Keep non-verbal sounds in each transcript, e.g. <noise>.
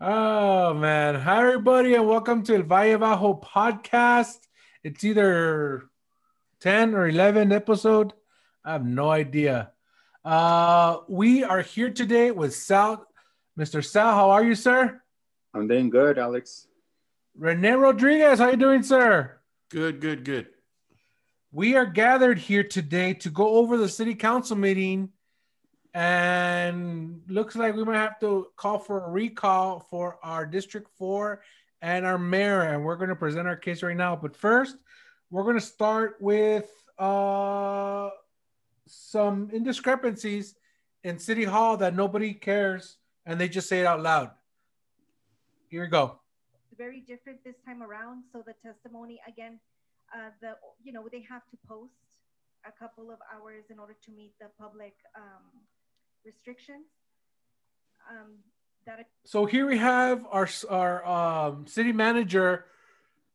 Oh man. Hi everybody and welcome to El Valle Bajo podcast. It's either 10 or 11 episode. I have no idea. Uh we are here today with Sal. Mr. Sal, how are you, sir? I'm doing good, Alex. Rene Rodriguez, how you doing, sir? Good, good, good. We are gathered here today to go over the city council meeting and looks like we might have to call for a recall for our district 4 and our mayor and we're going to present our case right now. But first we're going to start with uh, some indiscrepancies in city hall that nobody cares and they just say it out loud. Here we go. Very different this time around. So the testimony again uh, the you know they have to post a couple of hours in order to meet the public um, restrictions. Um, that so here we have our our um, city manager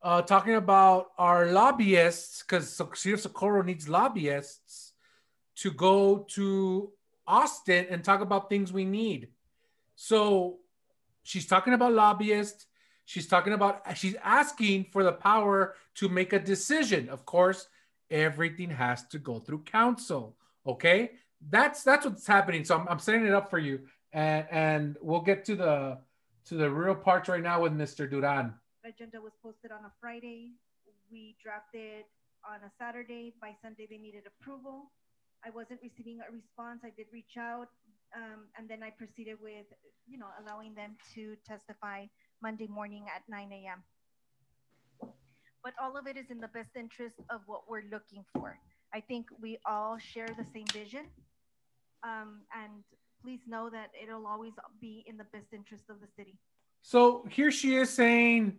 uh, talking about our lobbyists because City of Socorro needs lobbyists to go to Austin and talk about things we need. So she's talking about lobbyists. She's talking about she's asking for the power to make a decision. Of course, everything has to go through council. Okay, that's that's what's happening. So I'm, I'm setting it up for you, and and we'll get to the to the real parts right now with Mr. Duran. Agenda was posted on a Friday. We drafted on a Saturday. By Sunday, they needed approval. I wasn't receiving a response. I did reach out, um, and then I proceeded with, you know, allowing them to testify Monday morning at 9 a.m. But all of it is in the best interest of what we're looking for. I think we all share the same vision. Um, and please know that it'll always be in the best interest of the city. So here she is saying,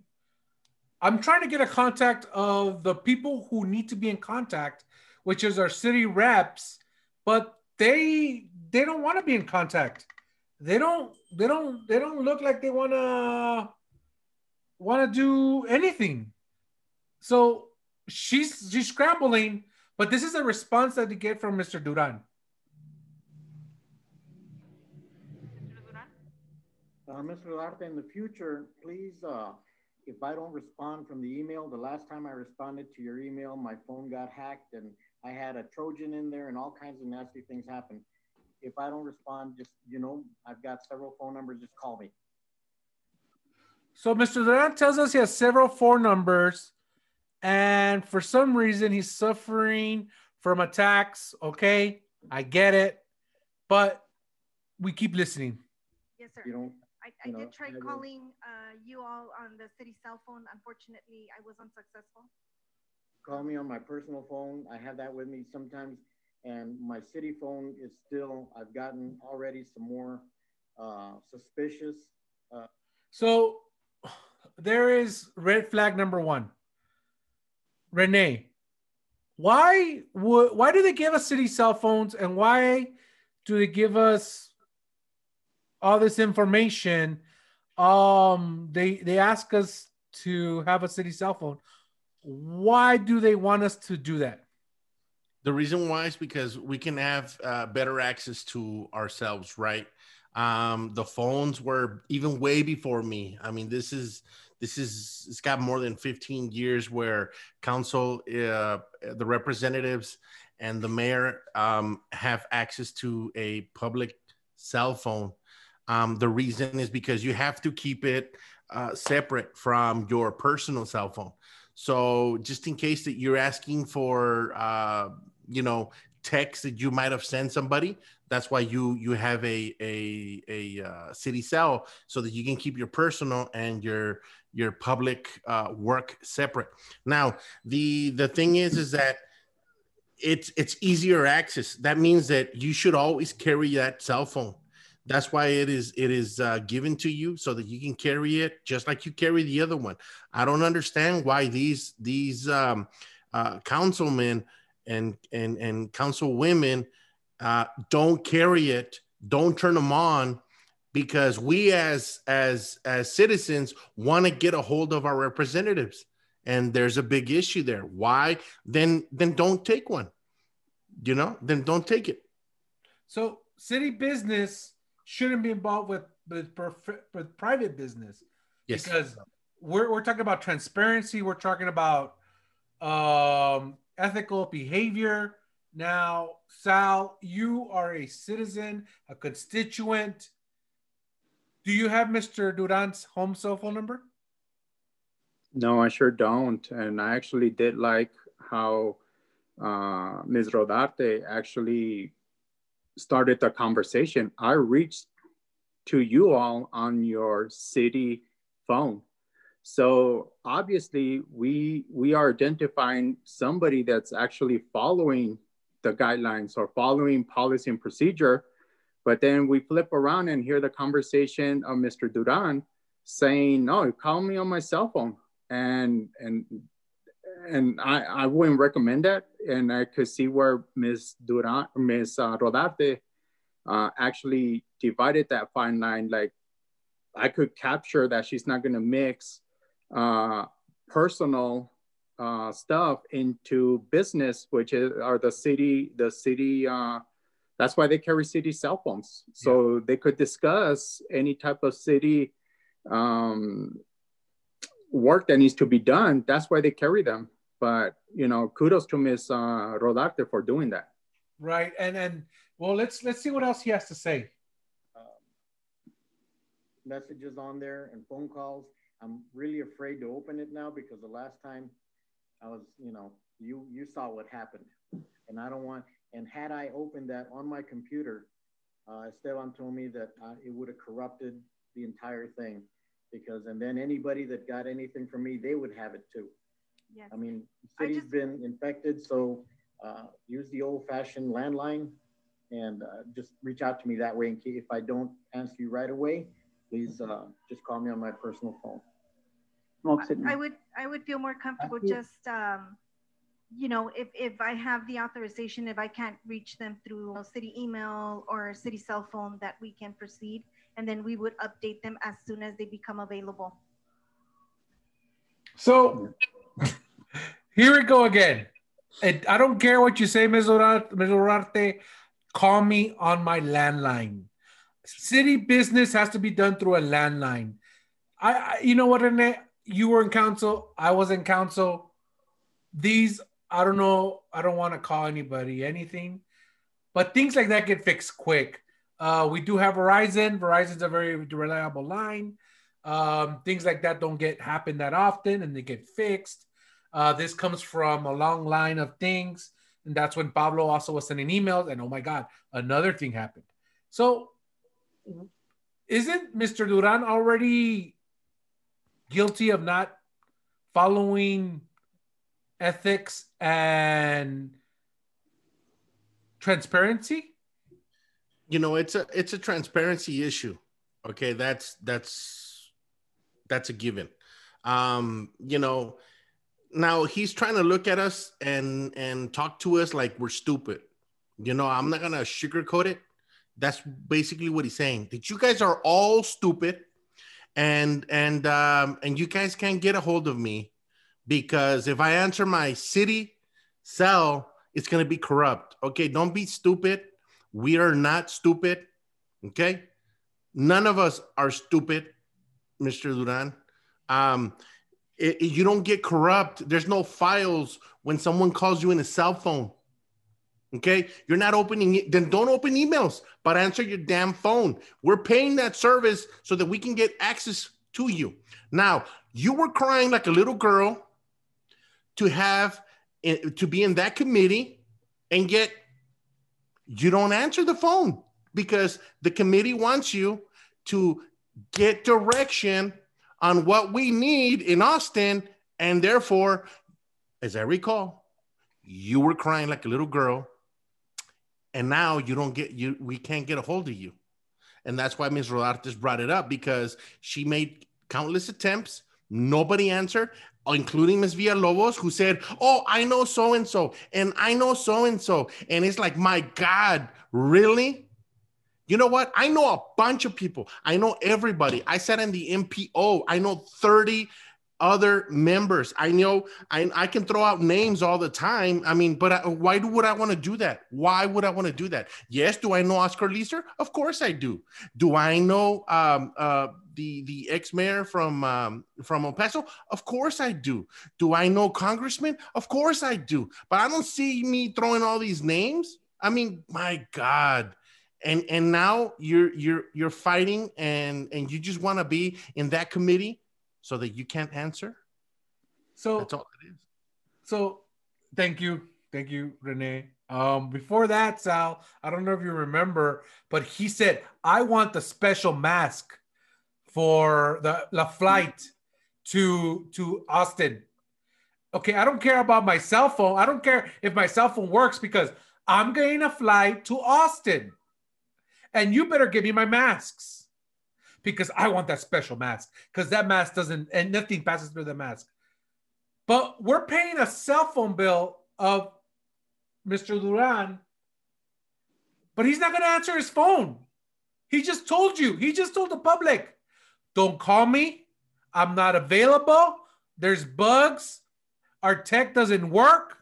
I'm trying to get a contact of the people who need to be in contact, which is our city reps, but they they don't want to be in contact. They don't they don't they don't look like they want to want to do anything. So she's she's scrambling, but this is a response that they get from Mr. Duran. Uh, Mr. Duarte, in the future, please, uh, if I don't respond from the email, the last time I responded to your email, my phone got hacked and I had a Trojan in there and all kinds of nasty things happened. If I don't respond, just, you know, I've got several phone numbers, just call me. So Mr. Duran tells us he has several phone numbers and for some reason he's suffering from attacks. Okay, I get it, but we keep listening. Yes, sir. You don't I, I did try calling uh, you all on the city cell phone. Unfortunately, I was unsuccessful. Call me on my personal phone. I have that with me sometimes. And my city phone is still, I've gotten already some more uh, suspicious. Uh, so there is red flag number one. Rene, why would why do they give us city cell phones and why do they give us all this information. Um, they they ask us to have a city cell phone. Why do they want us to do that? The reason why is because we can have uh, better access to ourselves, right? Um, the phones were even way before me. I mean, this is this is it's got more than 15 years where council, uh, the representatives, and the mayor um, have access to a public cell phone um, the reason is because you have to keep it uh, separate from your personal cell phone. So just in case that you're asking for, uh, you know, text that you might have sent somebody, that's why you you have a a a uh, city cell so that you can keep your personal and your your public uh, work separate. Now the the thing is is that it's it's easier access. That means that you should always carry that cell phone that's why it is it is uh, given to you so that you can carry it just like you carry the other one. I don't understand why these these um, uh, councilmen and and and council women uh, don't carry it, don't turn them on because we as as as citizens want to get a hold of our representatives and there's a big issue there. Why? Then then don't take one you know? Then don't take it. So city business shouldn't be involved with with, with private business Yes. because we're, we're talking about transparency we're talking about um, ethical behavior now sal you are a citizen a constituent do you have mr duran's home cell phone number No, I sure don't. And I actually did like how uh, Ms. Rodarte actually started the conversation. I reached to you all on your city phone. So obviously we we are identifying somebody that's actually following the guidelines or following policy and procedure. But then we flip around and hear the conversation of Mr. Duran saying, no, call me on my cell phone. And and and I, I wouldn't recommend that. And I could see where Ms. Duran, Ms. Uh, Rodarte uh, actually divided that fine line. Like I could capture that she's not going to mix uh, personal uh, stuff into business, which is are the city, the city. Uh, that's why they carry city cell phones, so they could discuss any type of city um, work that needs to be done. That's why they carry them. But you know, kudos to Ms. Uh, Rodarte for doing that. right and and well let's let's see what else he has to say um, messages on there and phone calls. I'm really afraid to open it now because the last time I was, you know, you you saw what happened, and I don't want. And had I opened that on my computer, uh, Esteban told me that uh, it would have corrupted the entire thing, because and then anybody that got anything from me, they would have it too. Yes. I mean, I the city's just- been infected, so uh, use the old-fashioned landline and uh, just reach out to me that way. In case if I don't answer you right away, please uh, just call me on my personal phone. I I would, I would feel more comfortable just, um, you know, if, if I have the authorization, if I can't reach them through city email or city cell phone, that we can proceed. And then we would update them as soon as they become available. So <laughs> here we go again. And I don't care what you say, Ms. Ora- Call me on my landline. City business has to be done through a landline. I, I you know what, Rene? You were in council. I was in council. These, I don't know. I don't want to call anybody anything, but things like that get fixed quick. Uh, we do have Verizon. Verizon's a very reliable line. Um, things like that don't get happen that often, and they get fixed. Uh, this comes from a long line of things, and that's when Pablo also was sending emails. And oh my God, another thing happened. So, isn't Mr. Duran already guilty of not following ethics and transparency? you know it's a it's a transparency issue okay that's that's that's a given um you know now he's trying to look at us and and talk to us like we're stupid you know i'm not gonna sugarcoat it that's basically what he's saying that you guys are all stupid and and um and you guys can't get a hold of me because if i answer my city cell it's gonna be corrupt okay don't be stupid we are not stupid. Okay. None of us are stupid, Mr. Duran. Um, it- it- you don't get corrupt. There's no files when someone calls you in a cell phone. Okay. You're not opening it. Then don't open emails, but answer your damn phone. We're paying that service so that we can get access to you. Now, you were crying like a little girl to have eh, to be in that committee and get you don't answer the phone because the committee wants you to get direction on what we need in Austin. And therefore, as I recall, you were crying like a little girl. And now you don't get you, we can't get a hold of you. And that's why Ms. Rodartes brought it up because she made countless attempts. Nobody answered, including Ms. Villalobos, who said, Oh, I know so and so, and I know so and so. And it's like, My God, really? You know what? I know a bunch of people. I know everybody. I sat in the MPO. I know 30 other members. I know I, I can throw out names all the time. I mean, but I, why would I want to do that? Why would I want to do that? Yes, do I know Oscar Leeser? Of course I do. Do I know um, uh, the the ex mayor from um, from El Paso? Of course I do. Do I know congressman? Of course I do. But I don't see me throwing all these names. I mean, my God. And and now you're you're you're fighting and and you just want to be in that committee so that you can't answer. So That's all it is. So thank you. Thank you, Rene. Um, before that, Sal, I don't know if you remember, but he said, I want the special mask for the, the flight to to Austin. Okay, I don't care about my cell phone. I don't care if my cell phone works because I'm getting a flight to Austin. And you better give me my masks because I want that special mask because that mask doesn't and nothing passes through the mask. But we're paying a cell phone bill of Mr. Duran, but he's not going to answer his phone. He just told you, he just told the public, don't call me. I'm not available. There's bugs. Our tech doesn't work.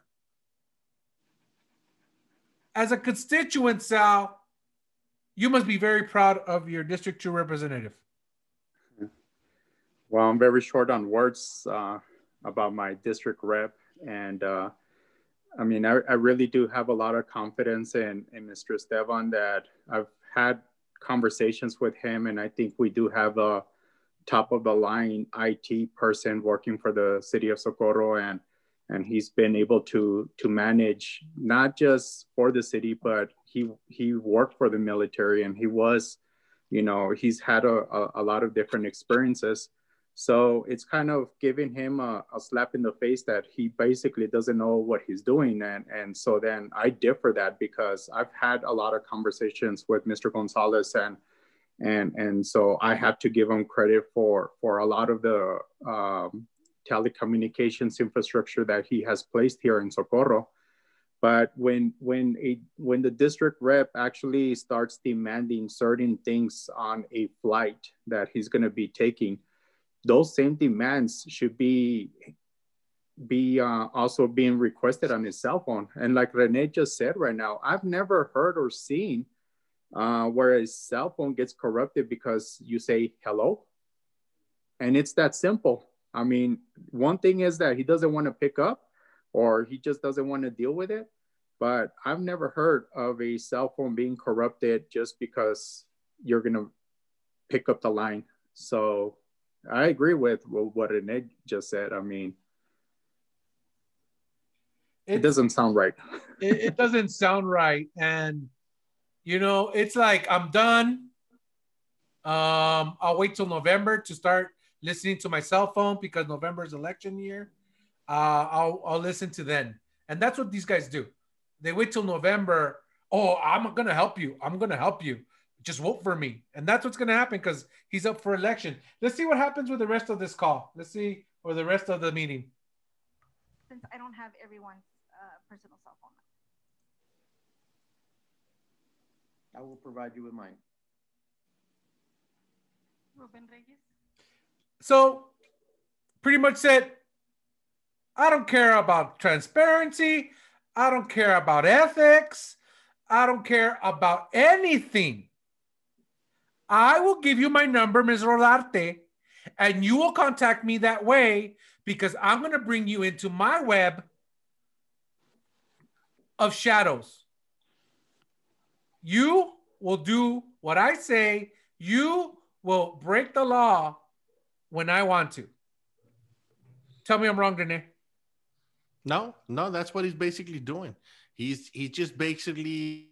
As a constituent, Sal, you must be very proud of your District 2 representative. Well, I'm very short on words uh, about my district rep. And uh, I mean, I, I, really do have a lot of confidence in, in Mr. Esteban that I've had conversations with him. And I think we do have a top of the line IT person working for the city of Socorro. And and he's been able to to manage not just for the city but he he worked for the military and he was you know he's had a, a, a lot of different experiences. So it's kind of giving him a, a, slap in the face that he basically doesn't know what he's doing. And and so then i differ that because i've had a lot of conversations with mr gonzalez and and and so i have to give him credit for for a lot of the um, telecommunications infrastructure that he has placed here in Socorro. But when when a when the district rep actually starts demanding certain things on a flight that he's going to be taking, those same demands should be be uh, also being requested on his cell phone. And like Rene just said right now, I've never heard or seen uh, where a cell phone gets corrupted because you say hello, and it's that simple. I mean, one thing is that he doesn't want to pick up or he just doesn't want to deal with it. But I've never heard of a cell phone being corrupted just because you're going to pick up the line. So I agree with what Ned just said. I mean, it, it doesn't sound right. <laughs> it, it doesn't sound right. And, you know, it's like I'm done. Um, I'll wait till November to start listening to my cell phone because November is election year, uh, I'll, I'll listen to then. And that's what these guys do. They wait till November. Oh, I'm going to help you. I'm going to help you. Just vote for me. And that's what's going to happen because he's up for election. Let's see what happens with the rest of this call. Let's see, or the rest of the meeting. Since I don't have everyone's uh, personal cell phone. I will provide you with mine. Ruben Reyes. So pretty much said, I don't care about transparency. I don't care about ethics. I don't care about anything. I will give you my number, Ms. Rodarte, and you will contact me that way because I'm going to bring you into my web of shadows. You will do what I say. You will break the law when I want to. Tell me I'm wrong, Dene. No, no, that's what he's basically doing. He's he's just basically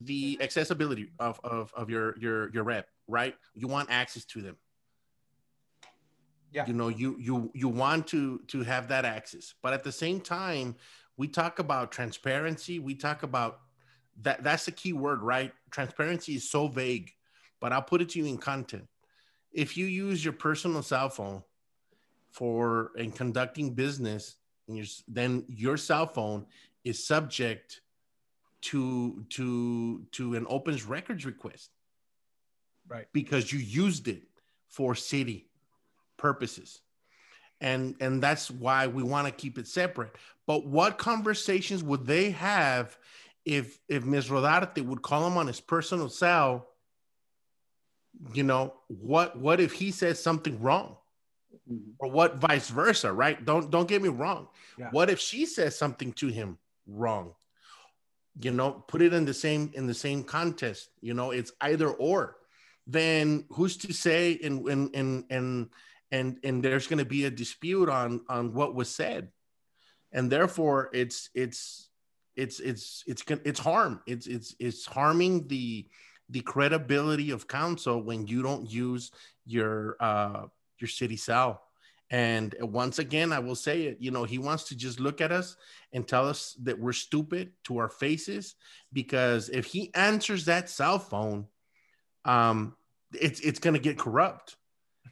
the accessibility of, of, of your your your rep, right? You want access to them. Yeah. You know, you you you want to to have that access. But at the same time, we talk about transparency, we talk about that that's the key word, right? Transparency is so vague, but I'll put it to you in content. If you use your personal cell phone for and conducting business, then your cell phone is subject to to to an opens records request. Right. Because you used it for city purposes. And and that's why we want to keep it separate. But what conversations would they have if if Ms. Rodarte would call him on his personal cell? You know, what what if he says something wrong? Mhm. Or what vice versa, right? Don't don't get me wrong. Yeah. What if she says something to him wrong? You know, put it in the same in the same contest. You know, it's either or. Then who's to say and and and and and and there's going to be a dispute on on what was said, and therefore it's it's it's it's it's it's harm. It's it's it's harming the the credibility of council when you don't use your uh your city cell. And once again, I will say it. You know, he wants to just look at us and tell us that we're stupid to our faces because if he answers that cell phone, um, it's it's gonna get corrupt.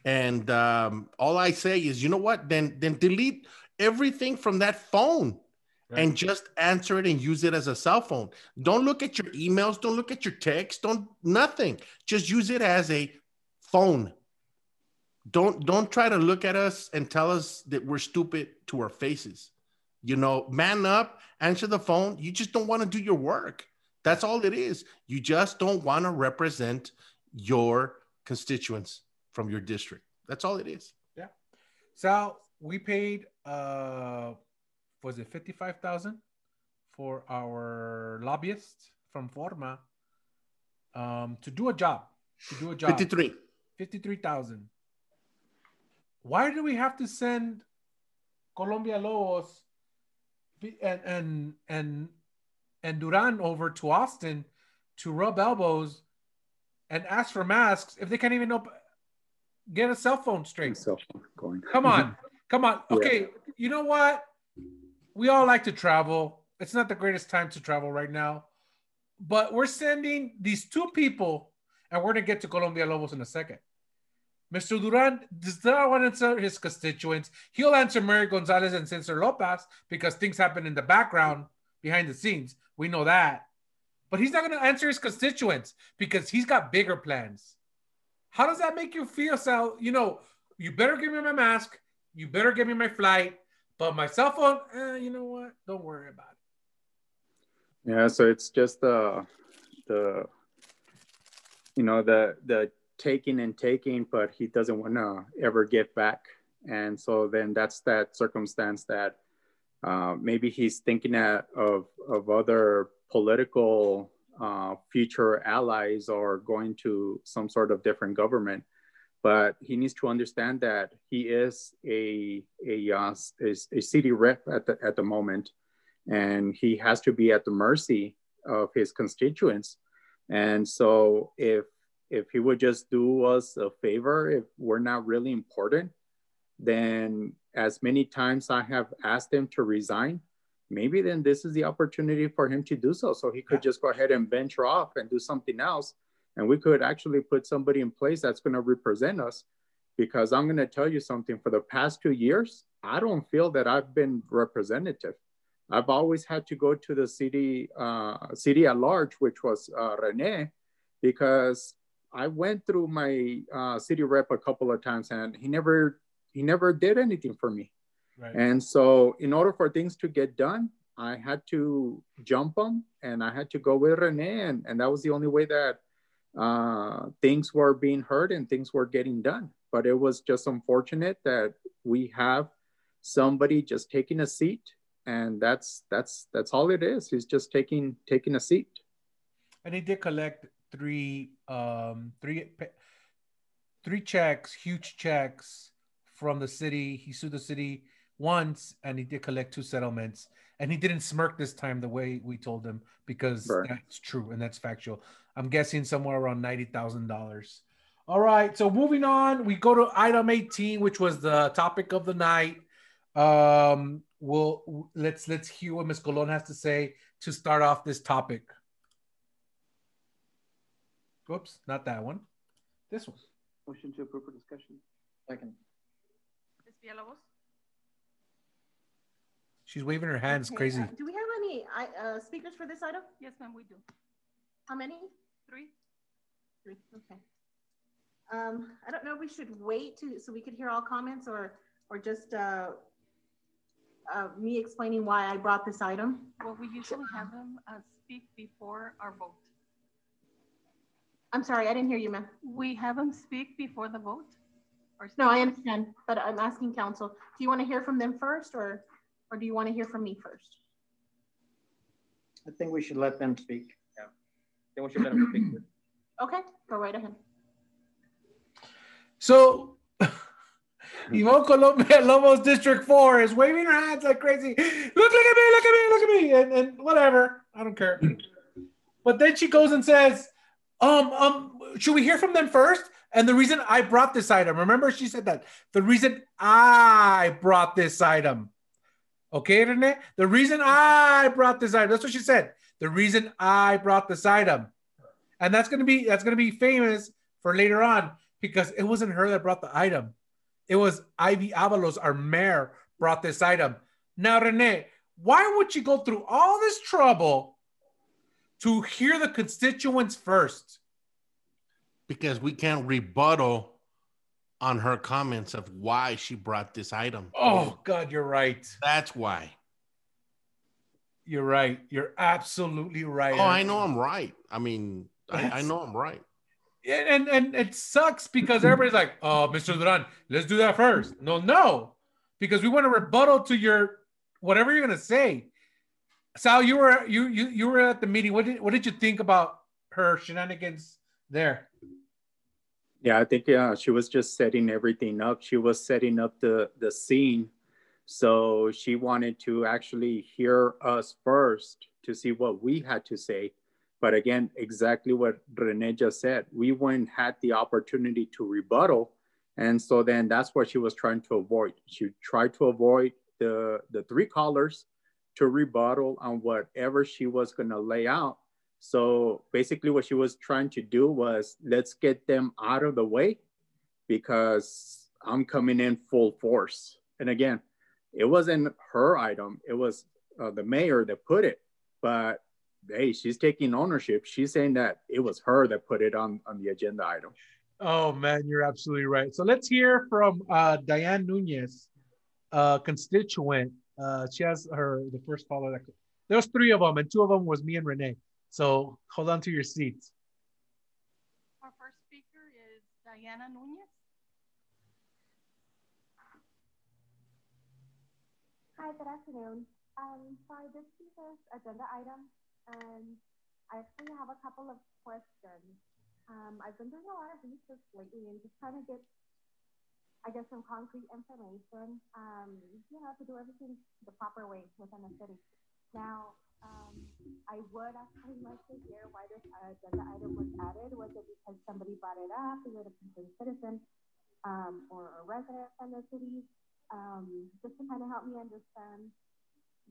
And um, all I say is, you know what? Then then delete everything from that phone and just answer it and use it as a cell phone. Don't look at your emails. Don't look at your text. Don't nothing. Just use it as a phone. Don't don't try to look at us and tell us that we're stupid to our faces. You know, man up, answer the phone. You just don't want to do your work. That's all it is. You just don't want to represent your constituents from your district. That's all it is. Yeah. So we paid uh was it fifty five thousand for our lobbyist from Forma um to do a job. To do a job. 53. Fifty-three thousand. Why do we have to send Colon Villalobos and and and and Duran over to Austin to rub elbows and ask for masks if they can't even op- get a cell phone straight? So going. Come on. Come on. Yeah. Okay. You know what? We all like to travel. It's not the greatest time to travel right now. But we're sending these two people, and we're going to get to Colon Villalobos in a second. Mr. Duran does not want to answer his constituents. He'll answer Mary Gonzalez and Cesar Lopez because things happen in the background behind the scenes. We know that. But he's not going to answer his constituents because he's got bigger plans. How does that make you feel, Sal? You know, you better give me my mask. You better give me my flight. But my cell phone, eh, you know what? Don't worry about it. Yeah, so it's just the the you know the the taking and taking, but he doesn't want to ever get back, and so then that's that circumstance that uh, maybe he's thinking at, of of other political uh, future allies or going to some sort of different government. But he needs to understand that he is a a, uh, a, a city rep at the at the moment, and he has to be at the mercy of his constituents. And so if if he would just do us a favor, if we're not really important, then as many times I have asked him to resign, maybe then this is the opportunity for him to do so. So he could just go ahead and venture off and do something else. And we could actually put somebody in place that's going to represent us. Because I'm going to tell you something for the past two years, I don't feel that I've been representative. I've always had to go to the city, uh, city at large, which was uh, Rene, because I went through my uh, city rep a couple of times and he never, he never did anything for me. Right. And so, in order for things to get done, I had to jump them and I had to go with Rene. And, and that was the only way that uh, things were being heard and things were getting done. But it was just unfortunate that we have somebody just taking a seat. And that's that's that's all it is. He's just taking taking a seat. and he did collect three um three three checks huge checks from the city he sued the city once and he did collect two settlements and he didn't smirk this time the way we told him because Right. that's true and that's factual i'm guessing somewhere around $90000 all right so moving on we go to item 18 which was the topic of the night um we'll let's let's hear what miss colon has to say to start off this topic Whoops, not that one. This one. Motion to approve for discussion. Second. Ms. Villalobos? She's waving her hands Okay, crazy. uh, Do we have any uh, speakers for this item? Yes, ma'am, we do. How many? Three? Three, okay. Um, I don't know if we should wait to, so we could hear all comments or, or just, uh, uh, me explaining why I brought this item. Well, we usually have them uh, speak before our vote. I'm sorry, I didn't hear you, ma'am. We have them speak before the vote? Or No, I understand, but I'm asking council, do you want to hear from them first or, or do you want to hear from me first? I think we should let them speak. Yeah. Then we should let them speak. <clears throat> Okay, go right ahead. So, <laughs> Yvonne Colon Villalobos District 4 is waving her hands like crazy. Look, look at me, look at me, look at me, and, and whatever. I don't care. But then she goes and says, um, um, should we hear from them first? And the reason I brought this item, remember she said that. The reason I brought this item. Okay, Rene? The reason I brought this item, that's what she said. The reason I brought this item. And that's gonna be that's gonna be famous for later on because it wasn't her that brought the item. It was Ivey Avalos, our mayor, brought this item. Now, Rene, why would you go through all this trouble to hear the constituents first? because we can't rebuttal on her comments of why she brought this item. Oh, God, you're right. That's why. You're right. You're absolutely right. Oh, I know I'm right. I mean, I, I know I'm right. And, and and it sucks because everybody's like, "Oh, Mr. Duran, let's do that first. No, no, because we want to rebuttal to your whatever you're gonna say. Sal, you were you you you were at the meeting. What did what did you think about her shenanigans there? Yeah, I think yeah, she was just setting everything up. She was setting up the the scene. So she wanted to actually hear us first to see what we had to say. But again, exactly what Rene just said. We weren't had the opportunity to rebuttal. And so then that's what she was trying to avoid. She tried to avoid the the three callers to rebuttal on whatever she was gonna lay out. So basically, what she was trying to do was let's get them out of the way because I'm coming in full force. And again, it wasn't her item, it was uh, the mayor that put it. But hey, she's taking ownership. She's saying that it was her that put it on, on the agenda item. Oh man, you're absolutely right. So let's hear from uh, Diane Nunez, uh, constituent. Uh, she has her the first caller. That, there was three of them, and two of them was me and Rene. So hold on to your seats. Our first speaker is Diana Nunez. Hi, good afternoon. Um, so I did see this agenda item, and I actually have a couple of questions. Um, I've been doing a lot of research lately and just trying to get, I guess, some concrete information, um, you know, to do everything the proper way within the city. Now, um, I would actually like to hear why this agenda item was added. Was it because somebody brought it up? Is it a concerned citizen um, or a resident from the city? Um, just to kind of help me understand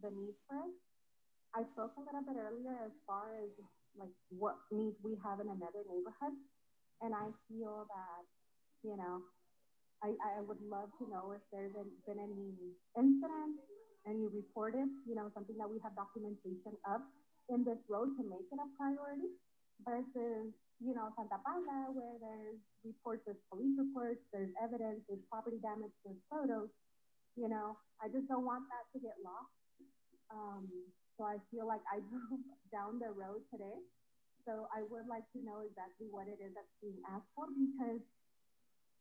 the need for it. I spoke a little bit earlier as far as like what needs we have in another neighborhood, and I feel that you know I, I would love to know if there's been, been any incidents, any reported, you know, something that we have documentation of in this road to make it a priority versus, you know, Santa Paula where there's reports, there's police reports, there's evidence, there's property damage, there's photos, you know, I just don't want that to get lost. Um, so I feel like I <laughs> drove down the road today. So I would like to know exactly what it is that's being asked for because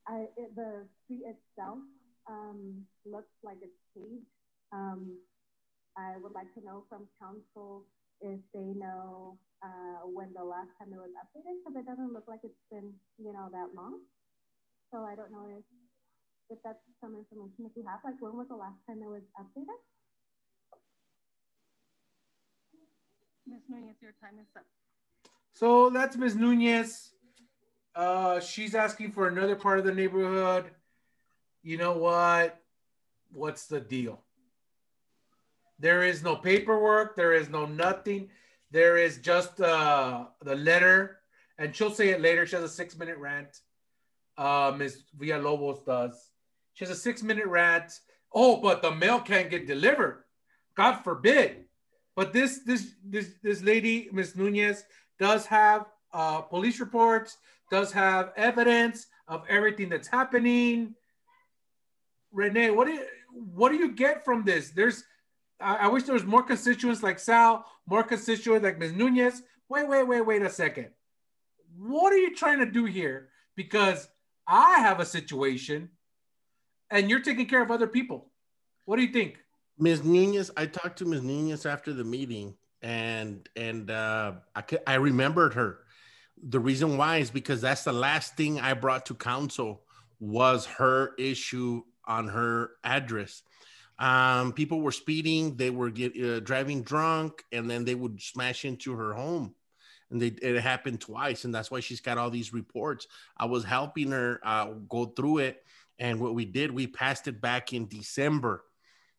I, it, the street itself um, looks like it's paved. Um, I would like to know from council if they know uh, when the last time it was updated because it doesn't look like it's been, you know, that long. So I don't know if, if that's some information that you have, like when was the last time it was updated? Ms. Nunez, your time is up. So that's Ms. Nunez. Uh, she's asking for another part of the neighborhood. You know what? What's the deal? There is no paperwork. There is no nothing. There is just uh, the letter, and she'll say it later. She has a six-minute rant. Uh, Ms. Villalobos does. She has a six-minute rant. Oh, but the mail can't get delivered. God forbid. But this this this this lady, Ms. Nunez, does have uh, police reports, does have evidence of everything that's happening. Rene, what do you what do you get from this? There's I, I wish there was more constituents like Sal, more constituents like Ms. Nunez. Wait, wait, wait, wait a second. What are you trying to do here? Because I have a situation and you're taking care of other people. What do you think? Ms. Nunez, I talked to Ms. Nunez after the meeting and and uh, I I remembered her. The reason why is because that's the last thing I brought to council was her issue on her address. Um, people were speeding, they were get, uh, driving drunk, and then they would smash into her home. And they, it happened twice, and that's why she's got all these reports. I was helping her uh, go through it, and what we did, we passed it back in December.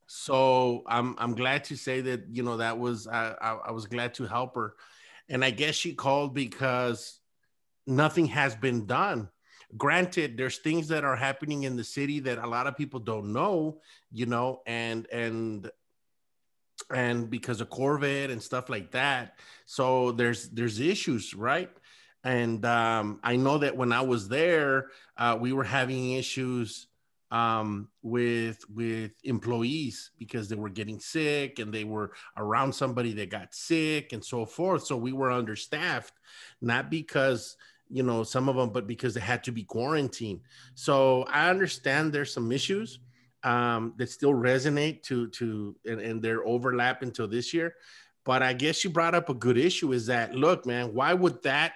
So I'm I'm glad to say that you know that was I, I, I was glad to help her, and I guess she called because nothing has been done granted there's things that are happening in the city that a lot of people don't know you know and and and because of COVID and stuff like that. So there's there's issues right? And um, i know that when i was there uh, we were having issues um, with with employees because they were getting sick and they were around somebody that got sick and so forth. So we were understaffed not because you know, some of them, but because they had to be quarantined. So I understand there's some issues um, that still resonate to to and, and they're overlap until this year. But I guess you brought up a good issue is that look, man, why would that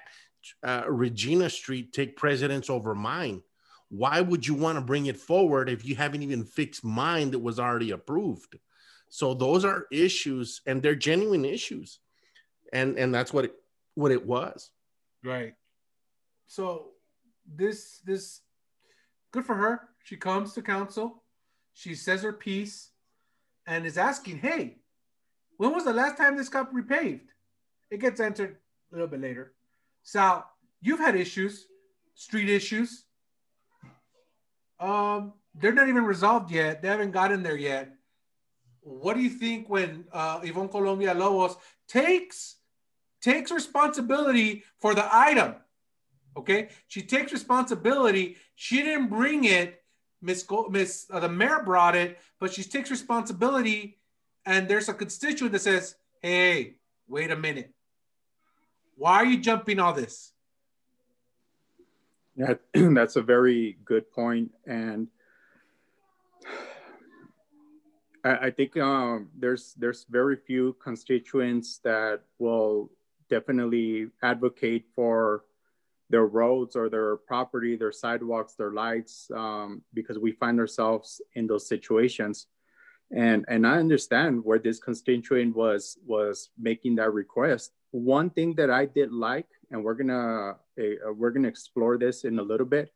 uh, Regina Street take precedence over mine? Why would you want to bring it forward if you haven't even fixed mine that was already approved? So those are issues, and they're genuine issues, and and that's what it what it was. Right. So this this good for her. She comes to council, she says her piece, and is asking, "Hey, when was the last time this got repaved?" It gets answered a little bit later. Sal, you've had issues, street issues. Um, they're not even resolved yet. They haven't gotten there yet. What do you think when uh, Yvonne Colon Villalobos takes takes responsibility for the item? Okay, she takes responsibility. She didn't bring it. Miss Go- Miss uh, the mayor brought it, but she takes responsibility. And there's a constituent that says, "Hey, wait a minute. Why are you jumping all this?" Yeah, <clears throat> that's a very good point, and <sighs> I, think um, there's there's very few constituents that will definitely advocate for their roads or their property, their sidewalks, their lights, um, because we find ourselves in those situations. And, and I understand where this constituent was was making that request. One thing that I did like, and we're gonna uh, we're gonna explore this in a little bit,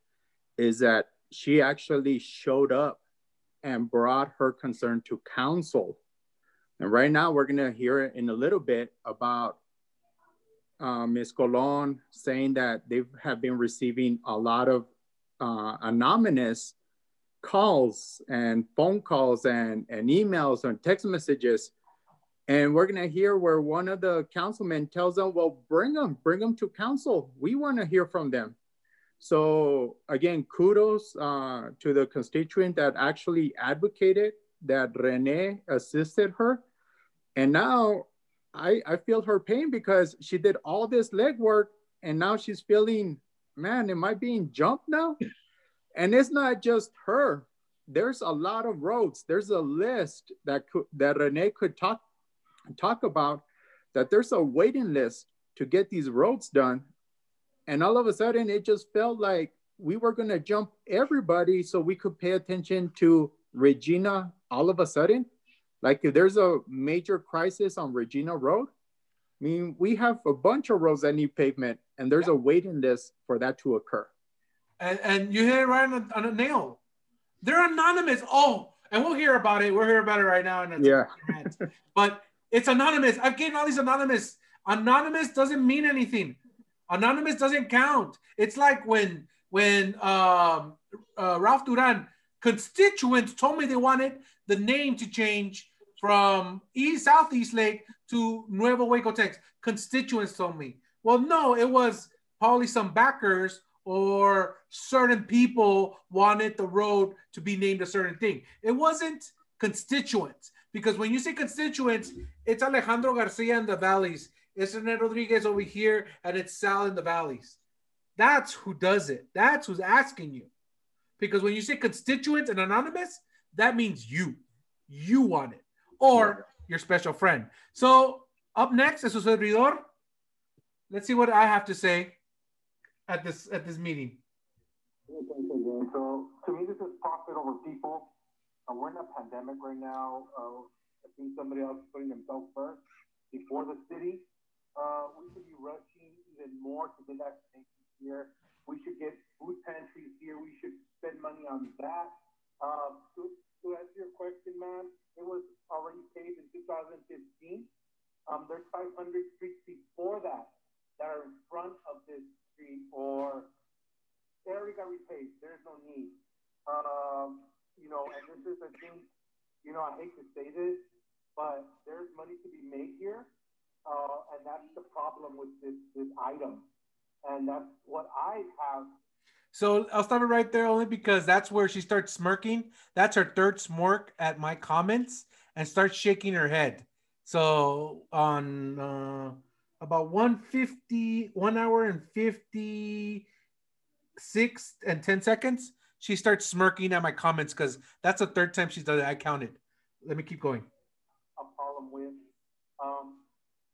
is that she actually showed up and brought her concern to council. And right now, we're gonna hear in a little bit about uh, Ms. Colon saying that they have been receiving a lot of uh, anonymous calls and phone calls and, and emails and text messages. And we're gonna hear where one of the councilmen tells them, well, bring them, bring them to council. We wanna hear from them. So again, kudos uh, to the constituent that actually advocated that Rene assisted her. And now I, I feel her pain because she did all this legwork and now she's feeling, man, am I being jumped now? And it's not just her. There's a lot of roads. There's a list that could, that Rene could talk talk about that there's a waiting list to get these roads done. And all of a sudden it just felt like we were gonna jump everybody so we could pay attention to Regina all of a sudden. Like if there's a major crisis on Regina Road, I mean, we have a bunch of roads that need pavement, and there's a waiting list for that to occur. And, and you hit it right on a, on a nail. They're anonymous. Oh, and we'll hear about it. We'll hear about it right now. And yeah. but it's anonymous. I've getting all these anonymous. Anonymous doesn't mean anything. Anonymous doesn't count. It's like when when um, uh, Ralph Duran constituents told me they wanted the name to change from East Southeast Lake to Nuevo Waco, Texas. Constituents told me. Well, no, it was probably some backers or certain people wanted the road to be named a certain thing. It wasn't constituents because when you say constituents, it's Alejandro Garcia in the valleys, it's Rene Rodriguez over here, and it's Sal in the valleys. That's who does it. That's who's asking you. Because when you say constituents and anonymous, that means you. You want it. Or your special friend. So up next is su servidor. Let's see what I have to say at this at this meeting. So to me, this is profit over people. Uh, we're in a pandemic right now. Uh, I think somebody else is putting themselves first before the city. Uh, we should be rushing even more to get vaccinations here. We should get food pantries here. We should spend money on that. Uh, to, answer your question, ma'am, it was already paid in 2015. Um, there's 500 streets before that that are in front of this street or they already got repaid. There's no need. Um, you know, and this is a thing, you know, I hate to say this, but there's money to be made here. Uh, and that's the problem with this, this item. And that's what I have so I'll stop it right there only because that's where she starts smirking. That's her third smirk at my comments and starts shaking her head. So on uh, about 150, one hour and 56 and 10 seconds, she starts smirking at my comments because that's the third time she's done it. I counted. Let me keep going. A problem with um,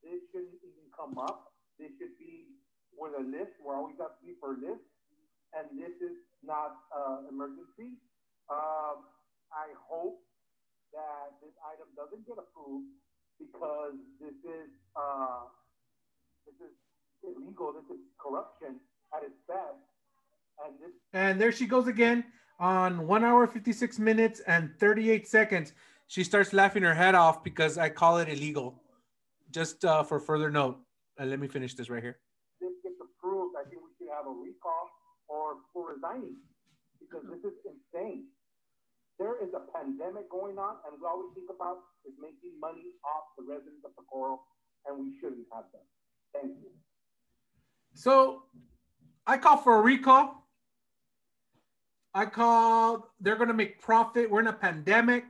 this shouldn't even come up. This should be with a list. We're always got to be for a list and this is not uh, emergency. Um, I hope that this item doesn't get approved because this is uh, this is illegal. This is corruption at its best. And this. And there she goes again on one hour, 56 minutes, and 38 seconds. She starts laughing her head off because I call it illegal. Just uh, for further note, uh, let me finish this right here. This gets approved. I think we should have a recall or for resigning because mm-hmm. this is insane. There is a pandemic going on, and all we think about is making money off the residents of Socorro, and we shouldn't have that. Thank you. So I call for a recall. I call they're going to make profit. We're in a pandemic.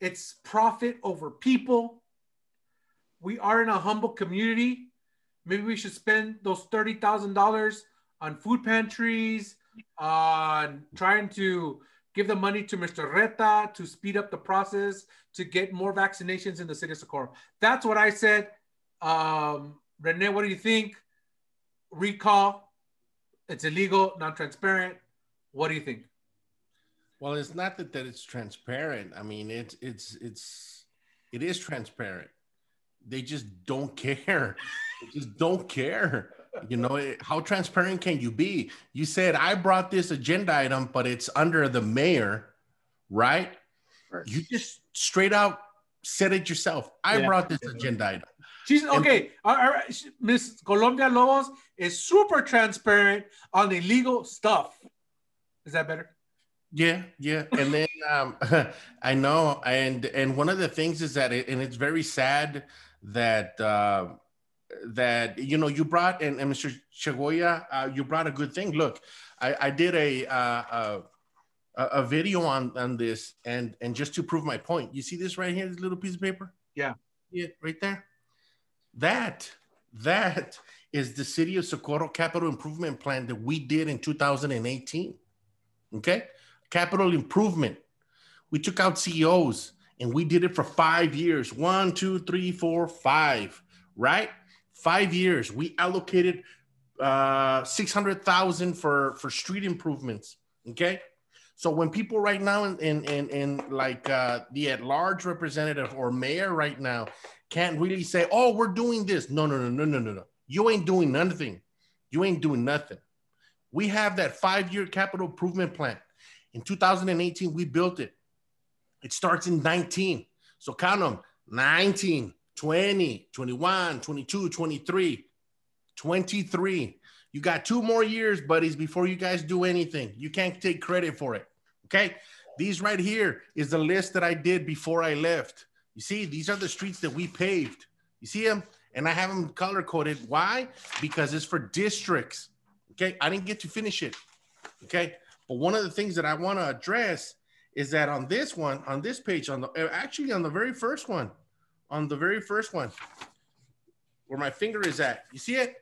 It's profit over people. We are in a humble community. Maybe we should spend those $30,000 on food pantries, on trying to give the money to Mr. Reta to speed up the process to get more vaccinations in the city of Socorro. That's what I said. Um, Rene, what do you think? Recall, it's illegal, non transparent. What do you think? Well, it's not that, that it's transparent. I mean, it's it's it's it is transparent. They just don't <laughs> care. they just don't care you know how transparent can you be? You said i brought this agenda item but it's under the mayor right, right. you just straight out said it yourself. I yeah. brought this agenda item. She's okay miss Colon Villalobos is super transparent on the legal stuff. Is that better? Yeah yeah. <laughs> And then um <laughs> i know and and one of the things is that it, and it's very sad that uh that you know you brought and, and Mr. Chagoya, uh, you brought a good thing. Look, I, I did a, uh, a a video on on this, and and just to prove my point, you see this right here, this little piece of paper. Yeah, yeah, right there. That that is the city of Socorro capital improvement plan that we did in 2018. Okay, capital improvement. We took out CEOs and we did it for five years. One, two, three, four, five. Right five years, we allocated uh, 600,000 for, for street improvements. Okay. So when people right now in, in, in, in like uh, the at-large representative or mayor right now can't really say, oh, we're doing this. No, no, no, no, no, no, no. You ain't doing nothing. You ain't doing nothing. We have that five-year capital improvement plan. In 2018, we built it. It starts in 19. So count them 19, 20, 21, 22, 23, 23. You got two more years, buddies, before you guys do anything. You can't take credit for it. Okay. These right here is the list that I did before I left. You see, these are the streets that we paved. You see them? And I have them color coded. Why? Because it's for districts. Okay, I didn't get to finish it. Okay, but one of the things that I want to address is that on this one, on this page, on the uh, actually on the very first one, on the very first one, where my finger is at, you see it?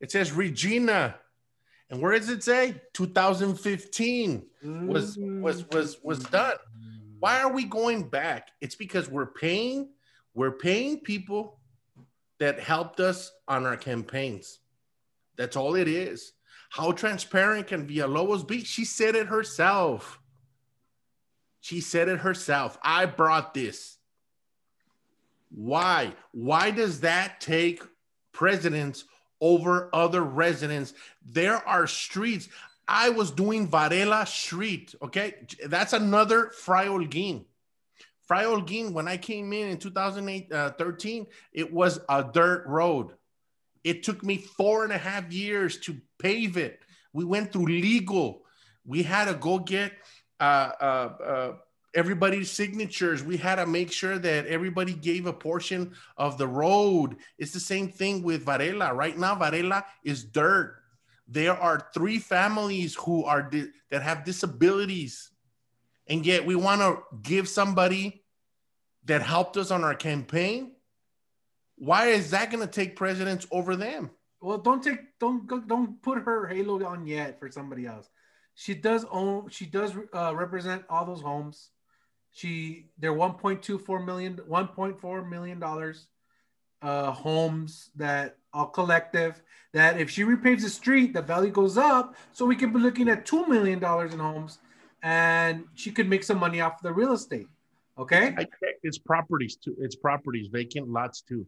It says Regina, and where does it say? 2015 was was was was done. Why are we going back? It's because we're paying we're paying people that helped us on our campaigns. That's all it is. How transparent can Villalobos be? She said it herself. She said it herself. I brought this. Why? Why does that take precedence over other residents? There are streets. I was doing Varela Street. Okay. That's another Fray Holguin. Fray Holguin, when I came in in 2013, uh, it was a dirt road. It took me four and a half years to pave it. We went through legal. We had to go get uh, uh, uh, everybody's signatures. We had to make sure that everybody gave a portion of the road. It's the same thing with Varela. Right now, Varela is dirt. There are three families who are di- that have disabilities, and yet we want to give somebody that helped us on our campaign. Why is that going to take precedence over them? Well, don't take don't don't put her halo on yet for somebody else. She does own. She does uh, represent all those homes. She they're 1.24 million, 1.4 million dollars uh, homes that all collective. That if she repaves the street, the value goes up. So we could be looking at two million dollars in homes, and she could make some money off the real estate. Okay. I checked. It's properties too. It's properties, vacant lots too.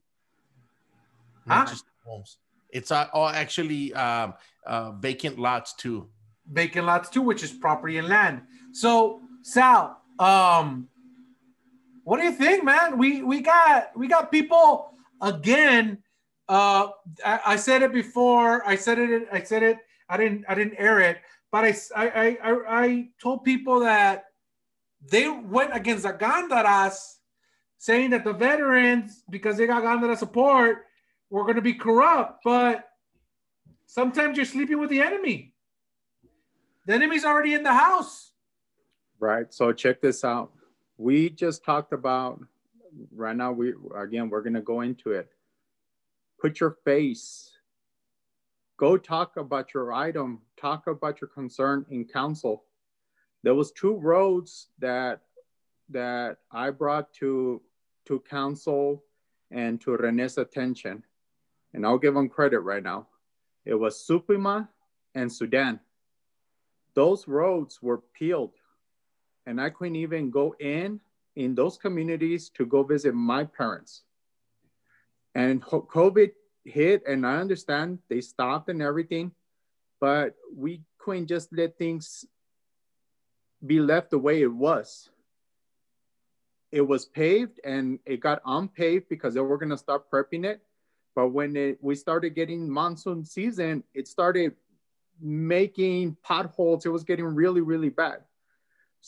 Huh? Not just homes. It's uh, all actually um, uh, vacant lots too. Vacant lots too, which is property and land. So Sal, um, what do you think, man? We we got we got people again. Uh, I, I said it before. I said it. I said it. I didn't. I didn't air it. But I I I, I told people that they went against the Gandaras, saying that the veterans, because they got Gandara support, were going to be corrupt. But sometimes you're sleeping with the enemy. The enemy's already in the house. Right. So check this out. We just talked about right now. We again we're gonna go into it. Put your face. Go talk about your item. Talk about your concern in council. There was two roads that that I brought to to council and to Rene's attention, and I'll give them credit right now. It was Supima and Sudan. Those roads were peeled and I couldn't even go in in those communities to go visit my parents. And COVID hit, and I understand they stopped and everything, but we couldn't just let things be left the way it was. It was paved and it got unpaved because they were going to start prepping it. But when it, we started getting monsoon season, it started making potholes. It was getting really, really bad.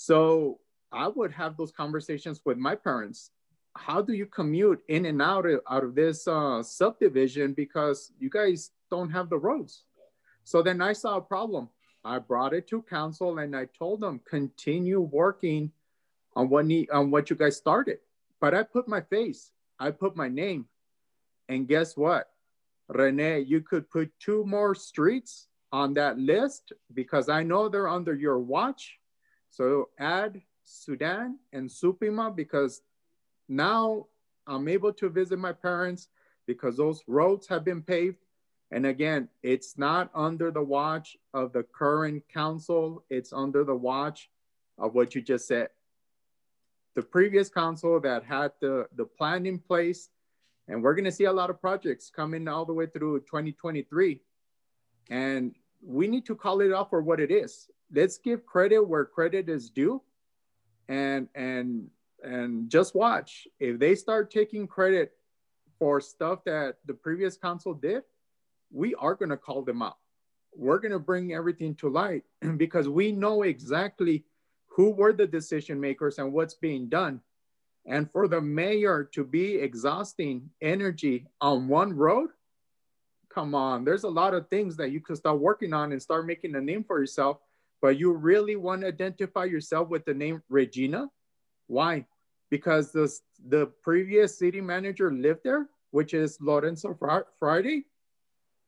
So I would have those conversations with my parents. How do you commute in and out of, out of this uh, subdivision because you guys don't have the roads? So then I saw a problem. I brought it to council and I told them continue working on what need, on what you guys started. But I put my face, I put my name, and guess what, Rene, you could put two more streets on that list because I know they're under your watch so add Sudan and Supima because now I'm able to visit my parents because those roads have been paved. And again, it's not under the watch of the current council, it's under the watch of what you just said. The previous council that had the, the plan in place, and we're gonna see a lot of projects coming all the way through 2023. And we need to call it out for what it is let's give credit where credit is due and and and just watch if they start taking credit for stuff that the previous council did we are going to call them out we're going to bring everything to light <clears throat> because we know exactly who were the decision makers and what's being done and for the mayor to be exhausting energy on one road Come on, there's a lot of things that you could start working on and start making a name for yourself. But you really want to identify yourself with the name Regina? Why? Because the, the previous city manager lived there, which is Lorenza Friday.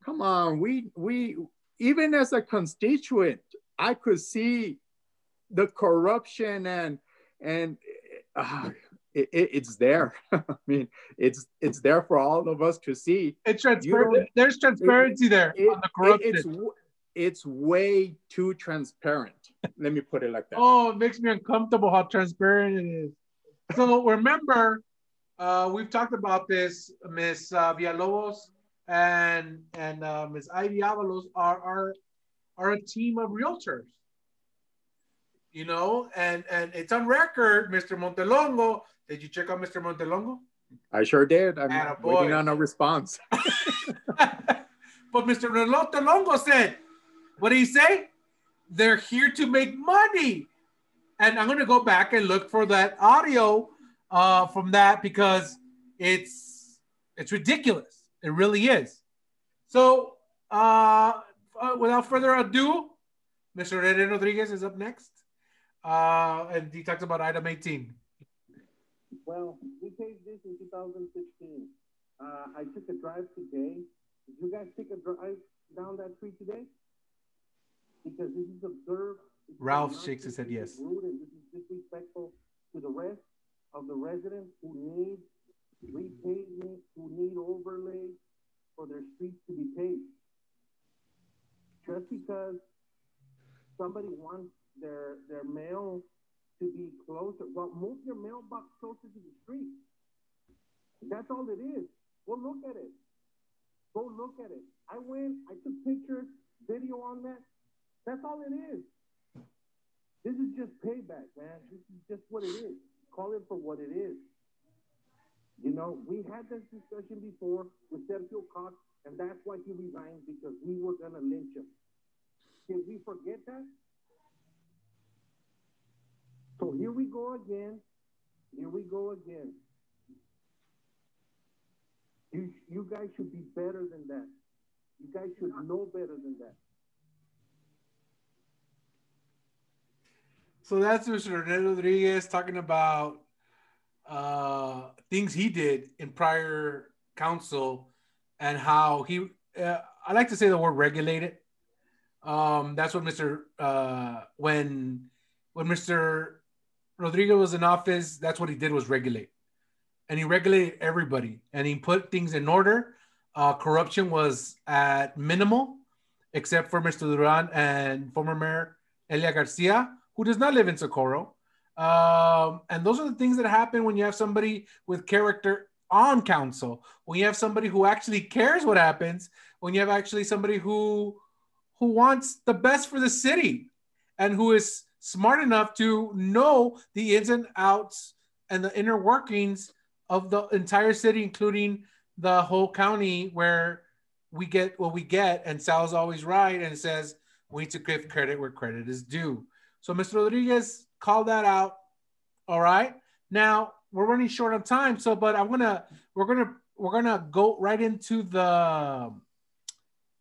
Come on, we we even as a constituent, I could see the corruption and and uh, it, it, it's there. <laughs> I mean, it's it's there for all of us to see. It's transparent. There's transparency there on the corruption. It's, it's way too transparent. Let me put it like that. Oh, it makes me uncomfortable how transparent it is. So remember, uh, we've talked about this, Miss uh, Villalobos and and uh, Miss Ivey Avalos are are are a team of realtors you know, and and it's on record, Mr. Montelongo. Did you check out Mr. Montelongo? I sure did. I'm waiting on a response. <laughs> but Mr. Montelongo said, what do you say? They're here to make money. And I'm gonna go back and look for that audio uh, from that because it's it's ridiculous. It really is. So uh, uh without further ado, Mr. Rene Rodriguez is up next. Uh, and he talks about item 18. Well, we paid this in 2016. Uh, I took a drive today. Did you guys take a drive down that street today? Because this is observed. Ralph shakes his head yes. Rude and this is disrespectful to the rest of the residents who need repavement, who need overlays for their streets to be paved. Just because somebody wants their their mail to be closer. Well, move your mailbox closer to the street. That's all it is. Go look at it. Go look at it. I went, I took pictures, video on that. That's all it is. This is just payback, man. This is just what it is. Call it for what it is. You know, we had this discussion before with Sergio Cox, and that's why he resigned because we were going to lynch him. Can we forget that? So here we go again. Here we go again. You, you guys should be better than that. You guys should know better than that. So that's Mr. Rene Rodriguez talking about uh, things he did in prior council and how he, uh, I like to say the word regulated. Um, that's what Mr. Uh, when when Mr. Rodriguez was in office, that's what he did was regulate, and he regulated everybody, and he put things in order. Uh, corruption was at minimal, except for Mr. Duran and former Mayor Elia Garcia, who does not live in Socorro. Um, and those are the things that happen when you have somebody with character on council. When you have somebody who actually cares what happens. When you have actually somebody who who wants the best for the city, and who is smart enough to know the ins and outs and the inner workings of the entire city, including the whole county where we get what we get. And Sal's always right and says we need to give credit where credit is due. So Mr. Rodriguez called that out. All right. Now we're running short on time. So, but I'm gonna we're gonna we're gonna go right into the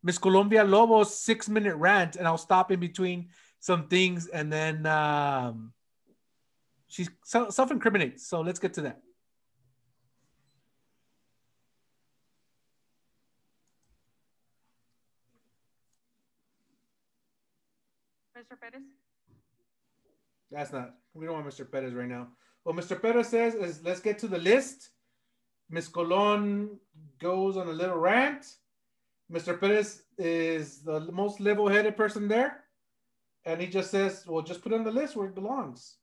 Miss Colon Villalobos six minute rant, and I'll stop in between some things, and then um, she self incriminates. So let's get to that. Mr. Perez? That's not, we don't want Mr. Perez right now. What Mr. Perez says is let's get to the list. Miss Colon goes on a little rant. Mr. Perez is the most level headed person there and he just says, "Well, just put it on the list where it belongs."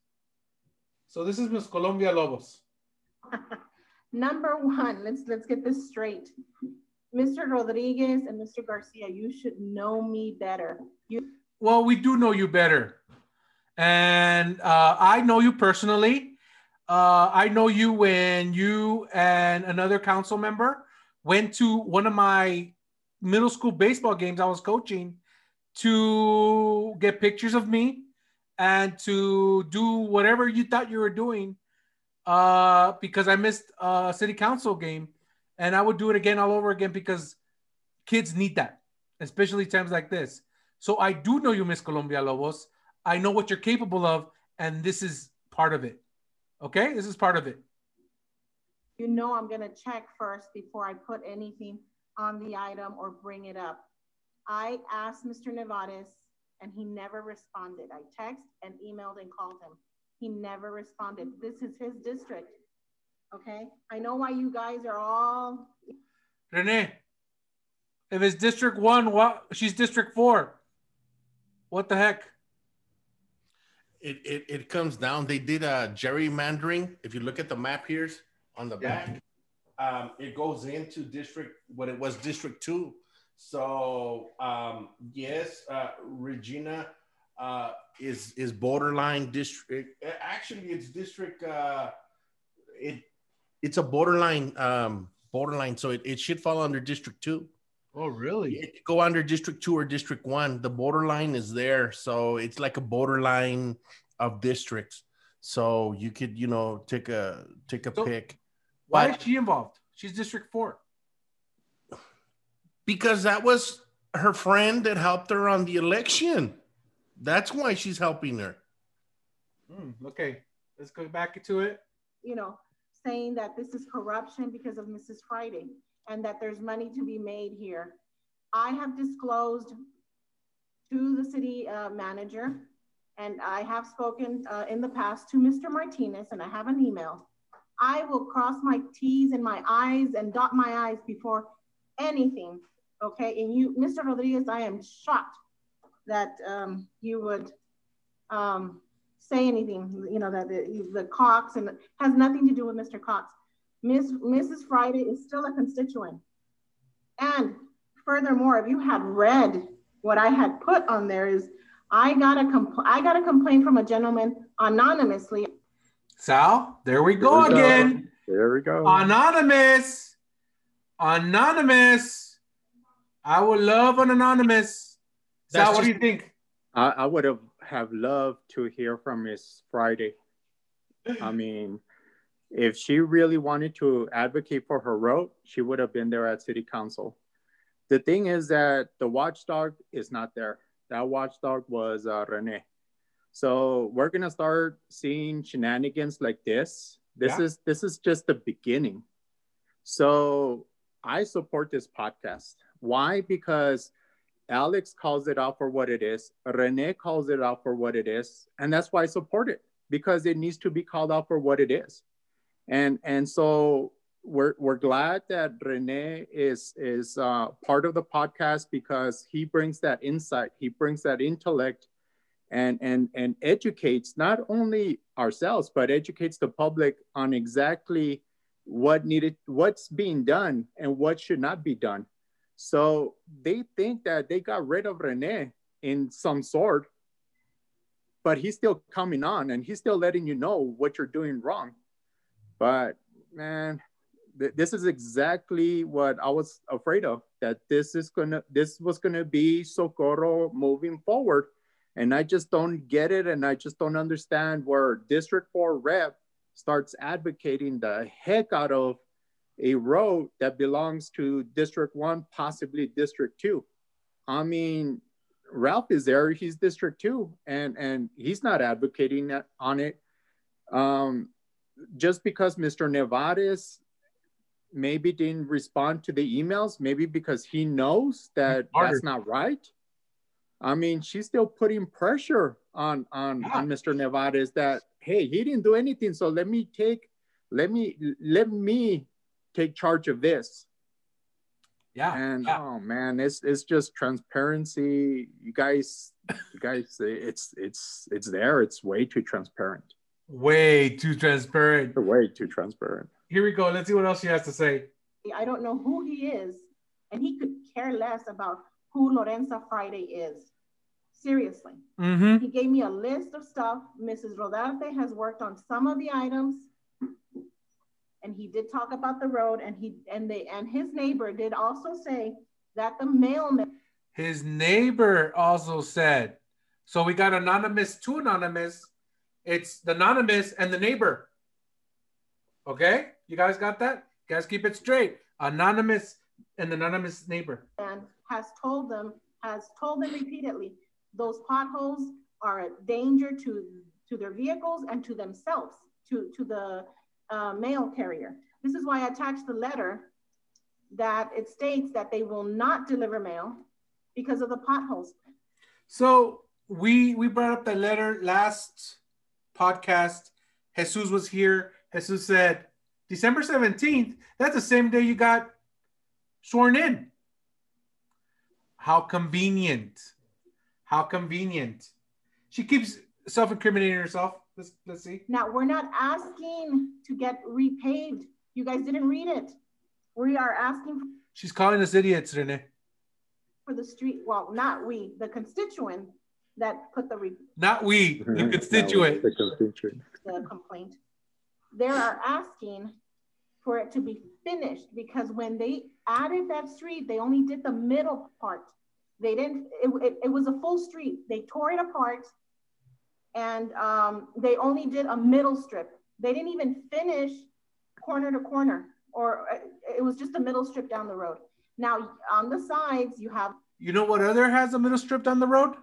So this is Miss Colon Villalobos. <laughs> Number one, let's let's get this straight. Mr. Rodriguez and Mr. Garcia, you should know me better. You well, we do know you better, and uh, I know you personally. Uh, I know you when you and another council member went to one of my middle school baseball games I was coaching to get pictures of me and to do whatever you thought you were doing uh, because I missed a city council game. And I would do it again all over again because Kids need that, especially times like this. So I do know you, Miss Colon Villalobos. I know what you're capable of, and this is part of it. Okay, this is part of it. You know I'm gonna check first before I put anything on the item or bring it up. I asked Mr. Nevares and he never responded. I text and emailed and called him. He never responded. This is his district. Okay. I know why you guys are all Rene, if it's District One, what? She's District Four. What the heck? It, it, it comes down. They did a gerrymandering. If you look at the map here on the back, um, it goes into district what it was District Two. So um, yes, uh, Regina uh, is is borderline district. Actually, it's district. Uh, it it's a borderline um, borderline, so it, it should fall under District Two. Oh, really? It could go under District Two or District One. The borderline is there, so it's like a borderline of districts. So you could, you know, take a take a So- pick. Why But- is she involved? She's District Four. because that was her friend that helped her on the election. That's why she's helping her. Hmm, okay, let's go back to it. you know, saying that this is corruption because of Mrs. Friday and that there's money to be made here. I have disclosed to the city uh, manager and I have spoken uh, in the past to Mr. Martinez and I have an email. I will cross my T's and my I's and dot my I's before anything, okay? And you, Mr. Rodriguez, I am shocked that um, you would um, say anything, you know, that the, the Cox and has nothing to do with Mr. Cox. Miss, Mrs. Friday is still a constituent. And furthermore, if you had read what I had put on there is I got a compl- I got a complaint from a gentleman anonymously. Sal, there we go There we go. again. There we go. Anonymous. Anonymous. I would love an anonymous. Sal, That's what do you think? I, I would have have loved to hear from Miss Friday. I mean, if she really wanted to advocate for her road, she would have been there at city council. The thing is that the watchdog is not there. That watchdog was uh, Rene. So we're gonna start seeing shenanigans like this. This Yeah. is this is just the beginning. So I support this podcast. Why? Because Alex calls it out for what it is. Rene calls it out for what it is. And that's why I support it because it needs to be called out for what it is. And and so we're we're glad that Rene is is uh, part of the podcast because he brings that insight, he brings that intellect, and and and educates not only ourselves but educates the public on exactly what needed, what's being done, and what should not be done. So they think that they got rid of Rene in some sort, but he's still coming on and he's still letting you know what you're doing wrong. But man, th- this is exactly what I was afraid of. That this is gonna, this was gonna be Socorro moving forward, and I just don't get it, and I just don't understand where District Four rep starts advocating the heck out of a road that belongs to District One, possibly District Two. I mean, Ralph is there; he's District Two, and and he's not advocating that on it. Um, just because Mr. Nevares maybe didn't respond to the emails, maybe because he knows that that's not right. I mean, she's still putting pressure on on, Yeah. on Mr. Nevares that hey, he didn't do anything, so let me take let me let me take charge of this. Yeah. And yeah. oh man, it's it's just transparency. You guys, you guys, it's it's it's there. It's way too transparent. Way too transparent. Way too transparent. Here we go. Let's see what else she has to say. I don't know who he is, and he could care less about who Lorenza Friday is. Seriously. Mm-hmm. He gave me a list of stuff. Mrs. Rodarte has worked on some of the items. And he did talk about the road and he and they and his neighbor did also say that the mailman His neighbor also said. So we got anonymous to anonymous. It's the anonymous and the neighbor. Okay? You guys got that? You guys keep it straight. Anonymous, an anonymous neighbor. And has told them, has told them repeatedly, those potholes are a danger to, to their vehicles and to themselves, to, to the uh, mail carrier. This is why I attached the letter that it states that they will not deliver mail because of the potholes. So we we brought up the letter last podcast. Jesus was here. Jesus said, December 17th, that's the same day you got sworn in. How convenient. How convenient. She keeps self-incriminating herself. Let's let's see. Now we're not asking to get repaved. You guys didn't read it. We are asking She's calling us idiots, Rene. for the street. Well, not we, the constituent that put the re- Not we, the constituent. The constituent. the complaint. They are asking for it to be finished because when they added that street, they only did the middle part. They didn't, it, it, it was a full street. They tore it apart and um, they only did a middle strip. They didn't even finish corner to corner or uh, it was just a middle strip down the road. Now on the sides, you have You know what other has a middle strip down the road?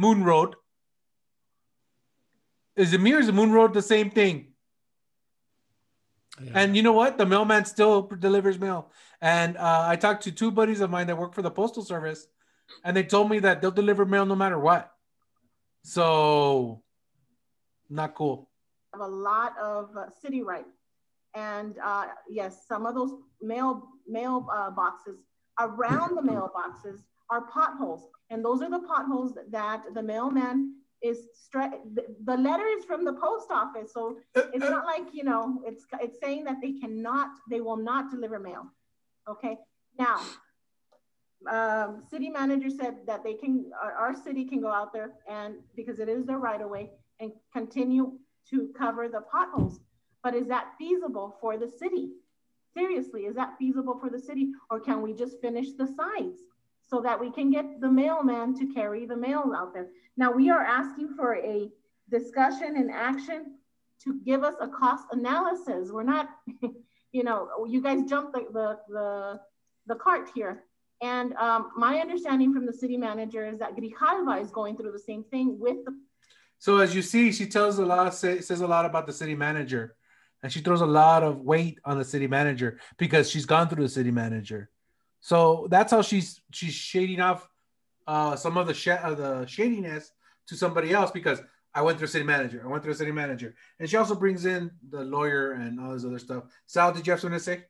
Moon Road. Is it me or is the Moon Road the same thing? And you know what? The mailman still delivers mail. And uh, I talked to two buddies of mine that work for the postal service, and they told me that they'll deliver mail no matter what. So, not cool. have a lot of uh, city right. And uh, yes, some of those mail mail uh, boxes around the mailboxes are potholes, and those are the potholes that the mailman is stra- the, the letter is from the post office, so it's not like you know it's it's saying that they cannot, they will not deliver mail. Okay, now um, city manager said that they can, our, our city can go out there and because it is their right of way and continue to cover the potholes. But is that feasible for the city? Seriously, is that feasible for the city? Or can we just finish the sides so that we can get the mailman to carry the mail out there? Now we are asking for a discussion and action to give us a cost analysis. We're not, <laughs> you know, you guys jumped the, the, the, the cart here. And um, my understanding from the city manager is that Grijalva is going through the same thing with the So as you see, she tells a lot, say, says a lot about the city manager, and she throws a lot of weight on the city manager because she's gone through the city manager. So that's how she's she's shading off uh, some of the sh- uh, the shadiness to somebody else because I went through city manager, I went through city manager, and she also brings in the lawyer and all this other stuff. Sal, did you have something to say?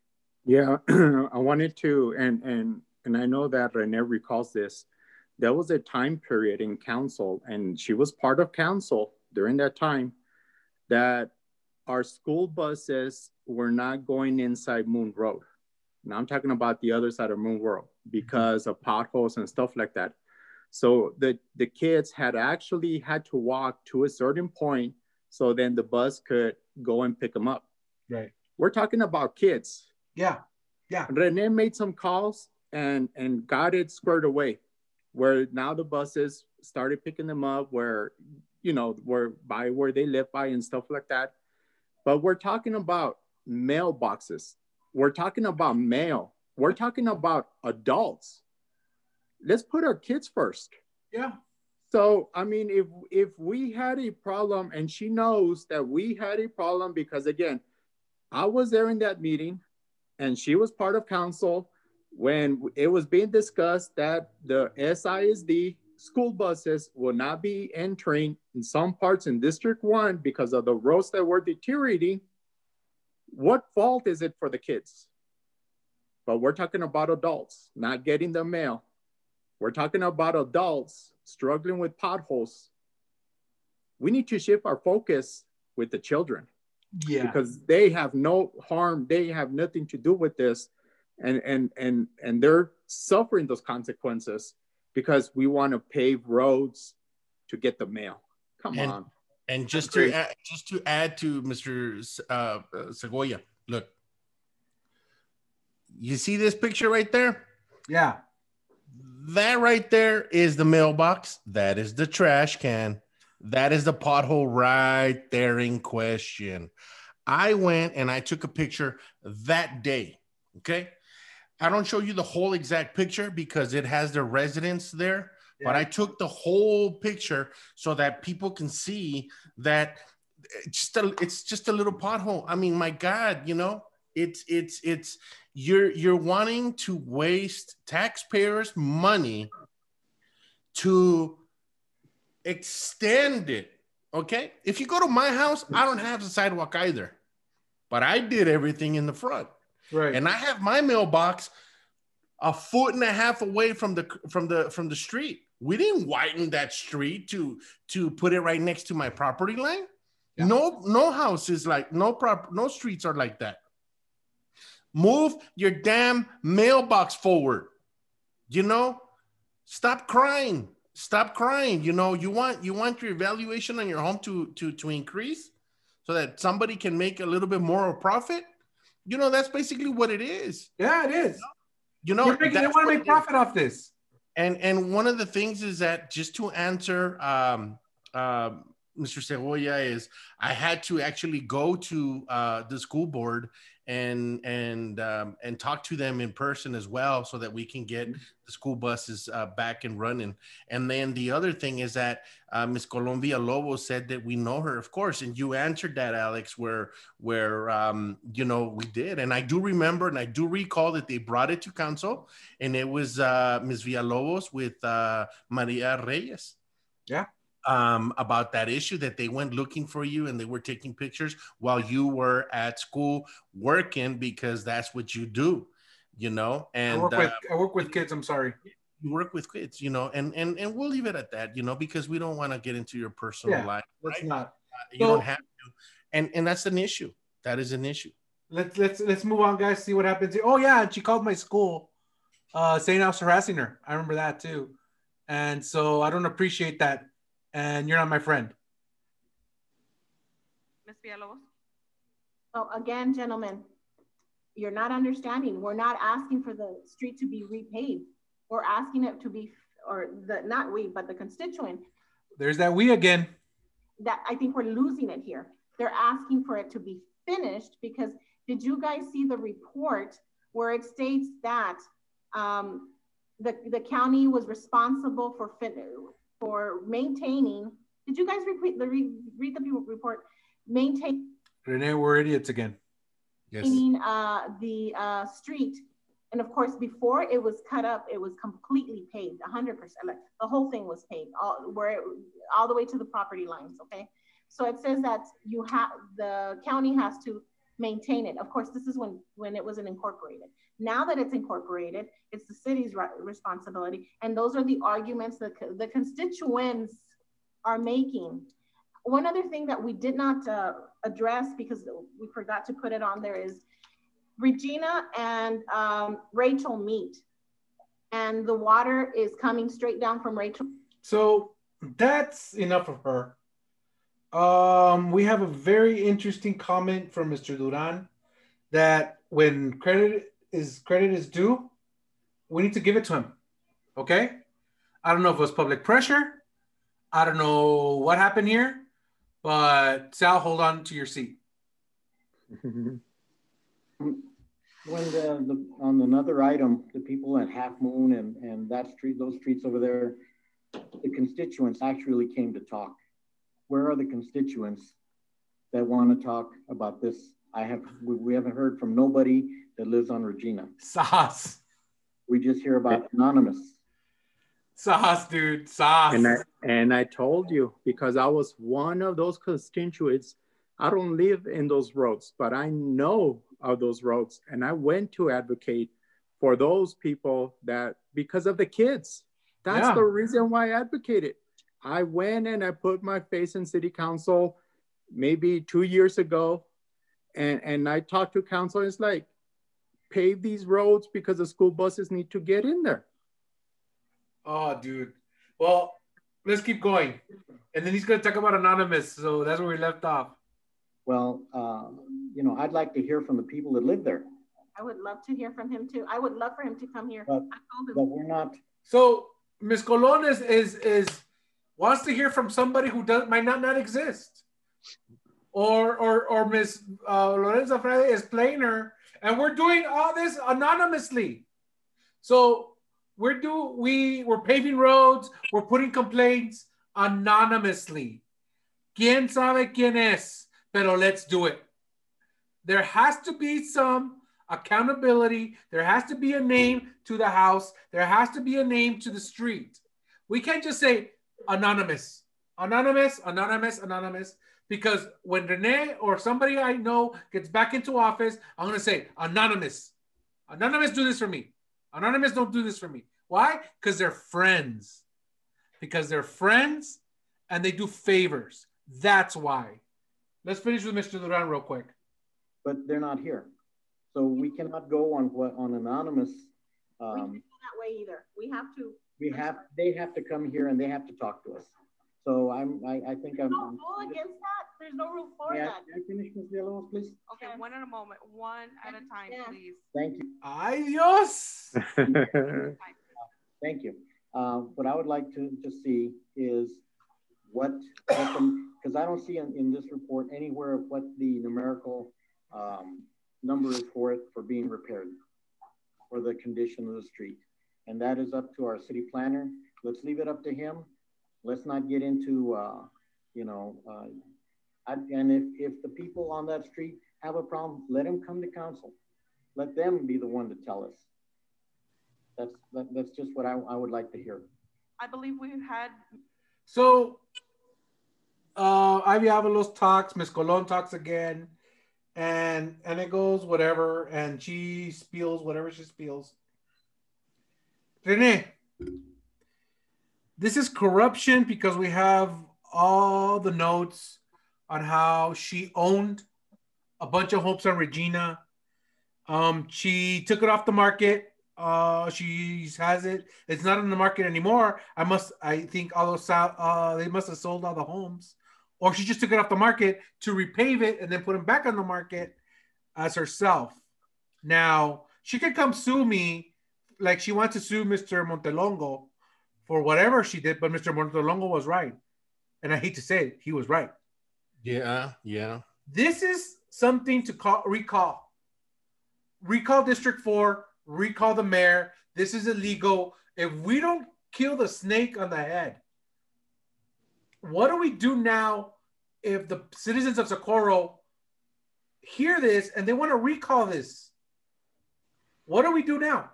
Yeah, <clears throat> I wanted to, and and and I know that Rene recalls this. There was a time period in council, and she was part of council during that time, that our school buses were not going inside Moon Road. Now I'm talking about the other side of Moon Road mm-hmm. because of potholes and stuff like that. So the, the kids had actually had to walk to a certain point so then the bus could go and pick them up. Right. We're talking about kids. Yeah. Yeah. Rene made some calls and and got it squared away where now the buses started picking them up where you know where by where they live by and stuff like that but we're talking about mailboxes we're talking about mail. we're talking about adults let's put our kids first Yeah. so i mean if if we had a problem and she knows that we had a problem because again i was there in that meeting and she was part of council when it was being discussed that the SISD school buses will not be entering in some parts in District 1 because of the roads that were deteriorating, what fault is it for the kids? But we're talking about adults not getting the mail. We're talking about adults struggling with potholes. We need to shift our focus with the children Yeah. because they have no harm, they have nothing to do with this and and and and they're suffering those consequences because we want to pave roads to get the mail. Come And- on. And just to add, just to add to Mr. Uh, uh, Segoya, look, you see this picture right there? Yeah. That right there is the mailbox. That is the trash can. That is the pothole right there in question. I went and I took a picture that day. Okay. I don't show you the whole exact picture because it has the residents there. But I took the whole picture so that people can see that it's just a, it's just a little pothole. I mean, my God, you know, it's it's it's you're you're wanting to waste taxpayers' money to extend it. Okay, if you go to my house, I don't have the sidewalk either, but I did everything in the front. Right. And I have my mailbox a foot and a half away from the from the from the street. We didn't widen that street to to put it right next to my property line. No, no house is like no prop, no streets are like that. Move your damn mailbox forward. You know, stop crying. Stop crying. You know, you want you want your evaluation on your home to to to increase so that somebody can make a little bit more of profit. You know, that's basically what it is. Yeah, it is. You know, You're making, they want to make profit off this. And and one of the things is that just to answer um, uh, Mr. Cebolla is I had to actually go to uh, the school board and and um, and talk to them in person as well, so that we can get the school buses uh, back and running. And then the other thing is that uh, Miss Colombia Lobo said that we know her, of course, and you answered that, Alex, where where um, you know we did, and I do remember and I do recall that they brought it to council, and it was uh, Ms. Villalobos with uh, Maria Reyes Yeah. Um, about that issue that they went looking for you and they were taking pictures while you were at school working because that's what you do, you know. And I work uh, with I work with kids. I'm sorry. you work with kids, you know, and and and we'll leave it at that, you know, because we don't want to get into your personal Yeah, life. Let's right? not. You So- don't have to, and and that's an issue. That is an issue. Let's let's let's move on, guys. See what happens. Oh yeah, and she called my school, uh, saying I was harassing her. I remember that too, and so I don't appreciate that. And you're not my friend. Ms. Villalobos? So again, gentlemen, you're not understanding. We're not asking for the street to be repaved. We're asking it to be, or the, not we, but the constituent, There's that we again. that I think we're losing it here. They're asking for it to be finished because did you guys see the report where it states that um, the, the county was responsible for fin- for maintaining? Did you guys repeat the re, read the report? Maintain Rene, we're idiots again. maintaining uh, the uh, street. And of course, before it was cut up, it was completely paved, 100%. Like the whole thing was paved, all, where it, all the way to the property lines. Okay, so it says that you have the county has to maintain it. Of course, this is when when it wasn't incorporated. Now that it's incorporated, it's the city's re- responsibility, and those are the arguments that the constituents are making. One other thing that we did not uh, address because we forgot to put it on there is Regina and um, Rachel meet, and the water is coming straight down from Rachel. So that's enough of her. Um, we have a very interesting comment from Mr. Duran that when credit is credit is due, we need to give it to him. Okay. I don't know if it was public pressure. I don't know what happened here, but Sal, hold on to your seat. <laughs> When the, the, on another item, the people at Half Moon and, and that street, those streets over there, the constituents actually came to talk. Where are the constituents that want to talk about this? I have, we, we haven't heard from nobody that lives on Regina. Sauce. We just hear about anonymous. Sauce, dude. Sauce. And I, and I told you because I was one of those constituents. I don't live in those roads, but I know of those roads. And I went to advocate for those people that because of the kids. That's Yeah. the reason why I advocated. I went and I put my face in city council maybe two years ago. And, and I talked to council. It's like, pave these roads because the school buses need to get in there. Oh, dude. Well, let's keep going. And then he's going to talk about Anonymous. So that's where we left off. Well, uh, you know, I'd like to hear from the people that live there, I would love to hear from him too. I would love for him to come here. but, I told him. but we're not, So Miss Colon is, is, is wants to hear from somebody who does might not not exist. Or or or Miss uh, Lorenza Friday is playing her, and we're doing all this anonymously. So we're do we we're paving roads, we're putting complaints anonymously. ¿Quién sabe quién es? Pero let's do it. There has to be some accountability. There has to be a name to the house. There has to be a name to the street. We can't just say anonymous, anonymous, anonymous, anonymous. Because when Rene or somebody I know gets back into office, I'm going to say anonymous. Anonymous, do this for me. Anonymous, don't do this for me. Why? Because they're friends. Because they're friends and they do favors. That's why. Let's finish with Mr. Duran real quick. But they're not here. So we cannot go on what on anonymous. We Um, can't go that way either. We have to. We have, they have to come here and they have to talk to us. So I'm, I, I think I'm. No rule against that. There's no rule for May I, that. may I finish, Ms. Villalobos, please? Okay, one at a moment, one at a time, Yeah. please. Thank you. Ay, Dios. <laughs> Thank you. Uh, what I would like to, to see is what, because I don't see in, in this report anywhere of what the numerical um, number is for it for being repaired or the condition of the street. And that is up to our city planner. Let's leave it up to him. Let's not get into, uh, you know, uh, I, and if, if the people on that street have a problem, let them come to council. Let them be the one to tell us. That's, that, that's just what I, I would like to hear. I believe we've had, So, uh, Ivey Avalos talks, Miss Colon talks again, and and it goes whatever, and she spills whatever she spills. Rene, this is corruption because we have all the notes on how she owned a bunch of homes on Regina. Um, she took it off the market. Uh, she has it. It's not on the market anymore. I must. I think all those. Uh, they must have sold all the homes, or she just took it off the market to repave it and then put them back on the market as herself. Now she could come sue me, like she wants to sue Mr. Montelongo for whatever she did, but Mr. Montelongo was right, and I hate to say it, he was right. Yeah, yeah. This is something to call recall. Recall District 4, recall the mayor. This is illegal. If we don't kill the snake on the head, what do we do now if the citizens of Socorro hear this and they want to recall this? What do we do now?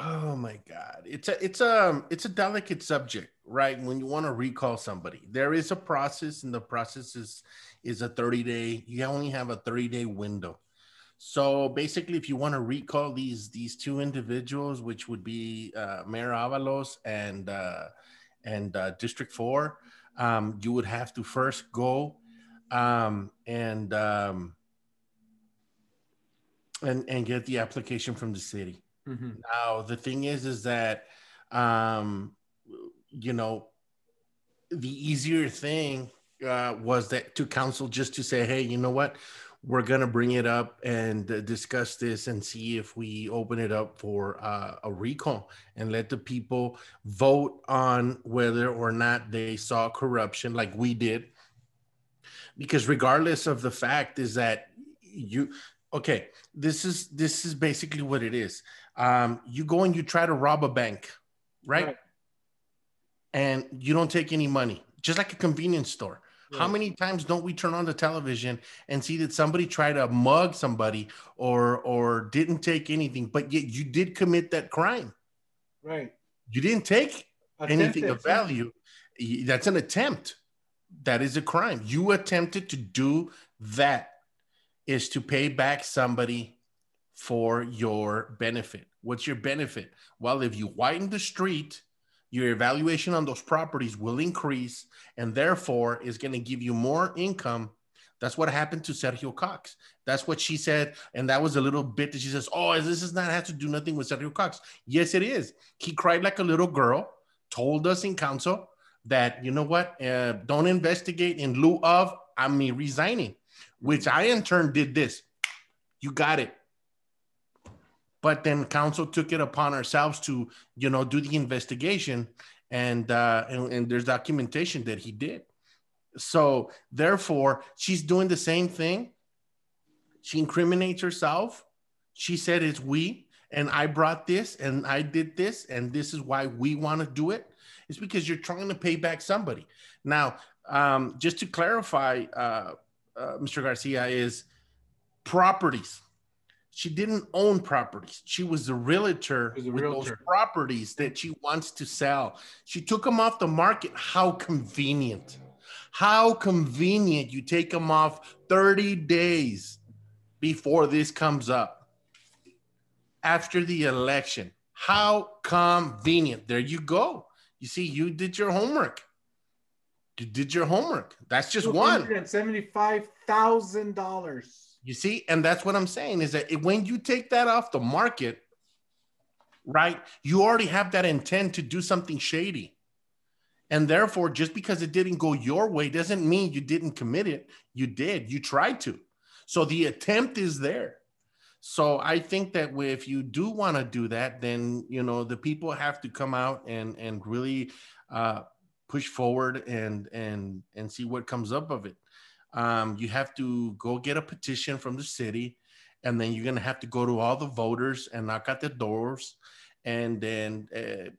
Oh my God. It's a it's a it's a delicate subject, right? When you want to recall somebody. There is a process, and the process is is a 30 day, you only have a 30 day window. So basically, if you want to recall these these two individuals, which would be uh, Mayor Avalos and uh, and uh, District Four, um, you would have to first go um, and um, and and get the application from the city. Now the thing is, is that um, you know the easier thing uh, was that to council just to say, hey, you know what, we're gonna bring it up and uh, discuss this and see if we open it up for uh, a recall and let the people vote on whether or not they saw corruption like we did. Because regardless of the fact is that you okay, this is this is basically what it is. Um, you go and you try to rob a bank, right? Right. And you don't take any money, just like a convenience store. How many times don't we turn on the television and see that somebody tried to mug somebody or or didn't take anything, but yet you did commit that crime? Right. You didn't take anything of value. That's an attempt. That is a crime. You attempted to do that is to pay back somebody for your benefit. What's your benefit? Well, if you widen the street, your evaluation on those properties will increase and therefore is going to give you more income. That's what happened to Sergio Cox. That's what she said. And that was a little bit that she says, Oh, this is not has to do nothing with Sergio Cox. Yes, it is. He cried like a little girl, told us in council that, you know what, uh, don't investigate in lieu of I'm resigning, which I in turn did this. You got it but then council took it upon ourselves to you know do the investigation and uh and, and there's documentation that he did so therefore she's doing the same thing she incriminates herself she said it's we and I brought this and I did this and this is why we want to do it, it's because you're trying to pay back somebody. Now, um, just to clarify, uh, uh, Mr. Garcia, is properties. She didn't own properties. She was a realtor was a with those properties that she wants to sell. She took them off the market. How convenient. How convenient you take them off 30 days before this comes up after the election. How convenient. There you go. You see, you did your homework. You did your homework. That's just one. Seventy-five thousand dollars. You see, and that's what I'm saying is that when you take that off the market, right, you already have that intent to do something shady. And therefore, just because it didn't go your way doesn't mean you didn't commit it. You did, you tried to. So the attempt is there. So I think that if you do want to do that, then you know the people have to come out and and really uh, push forward and and and see what comes up of it um, you have to go get a petition from the city and then you're going to have to go to all the voters and knock at the doors and then uh,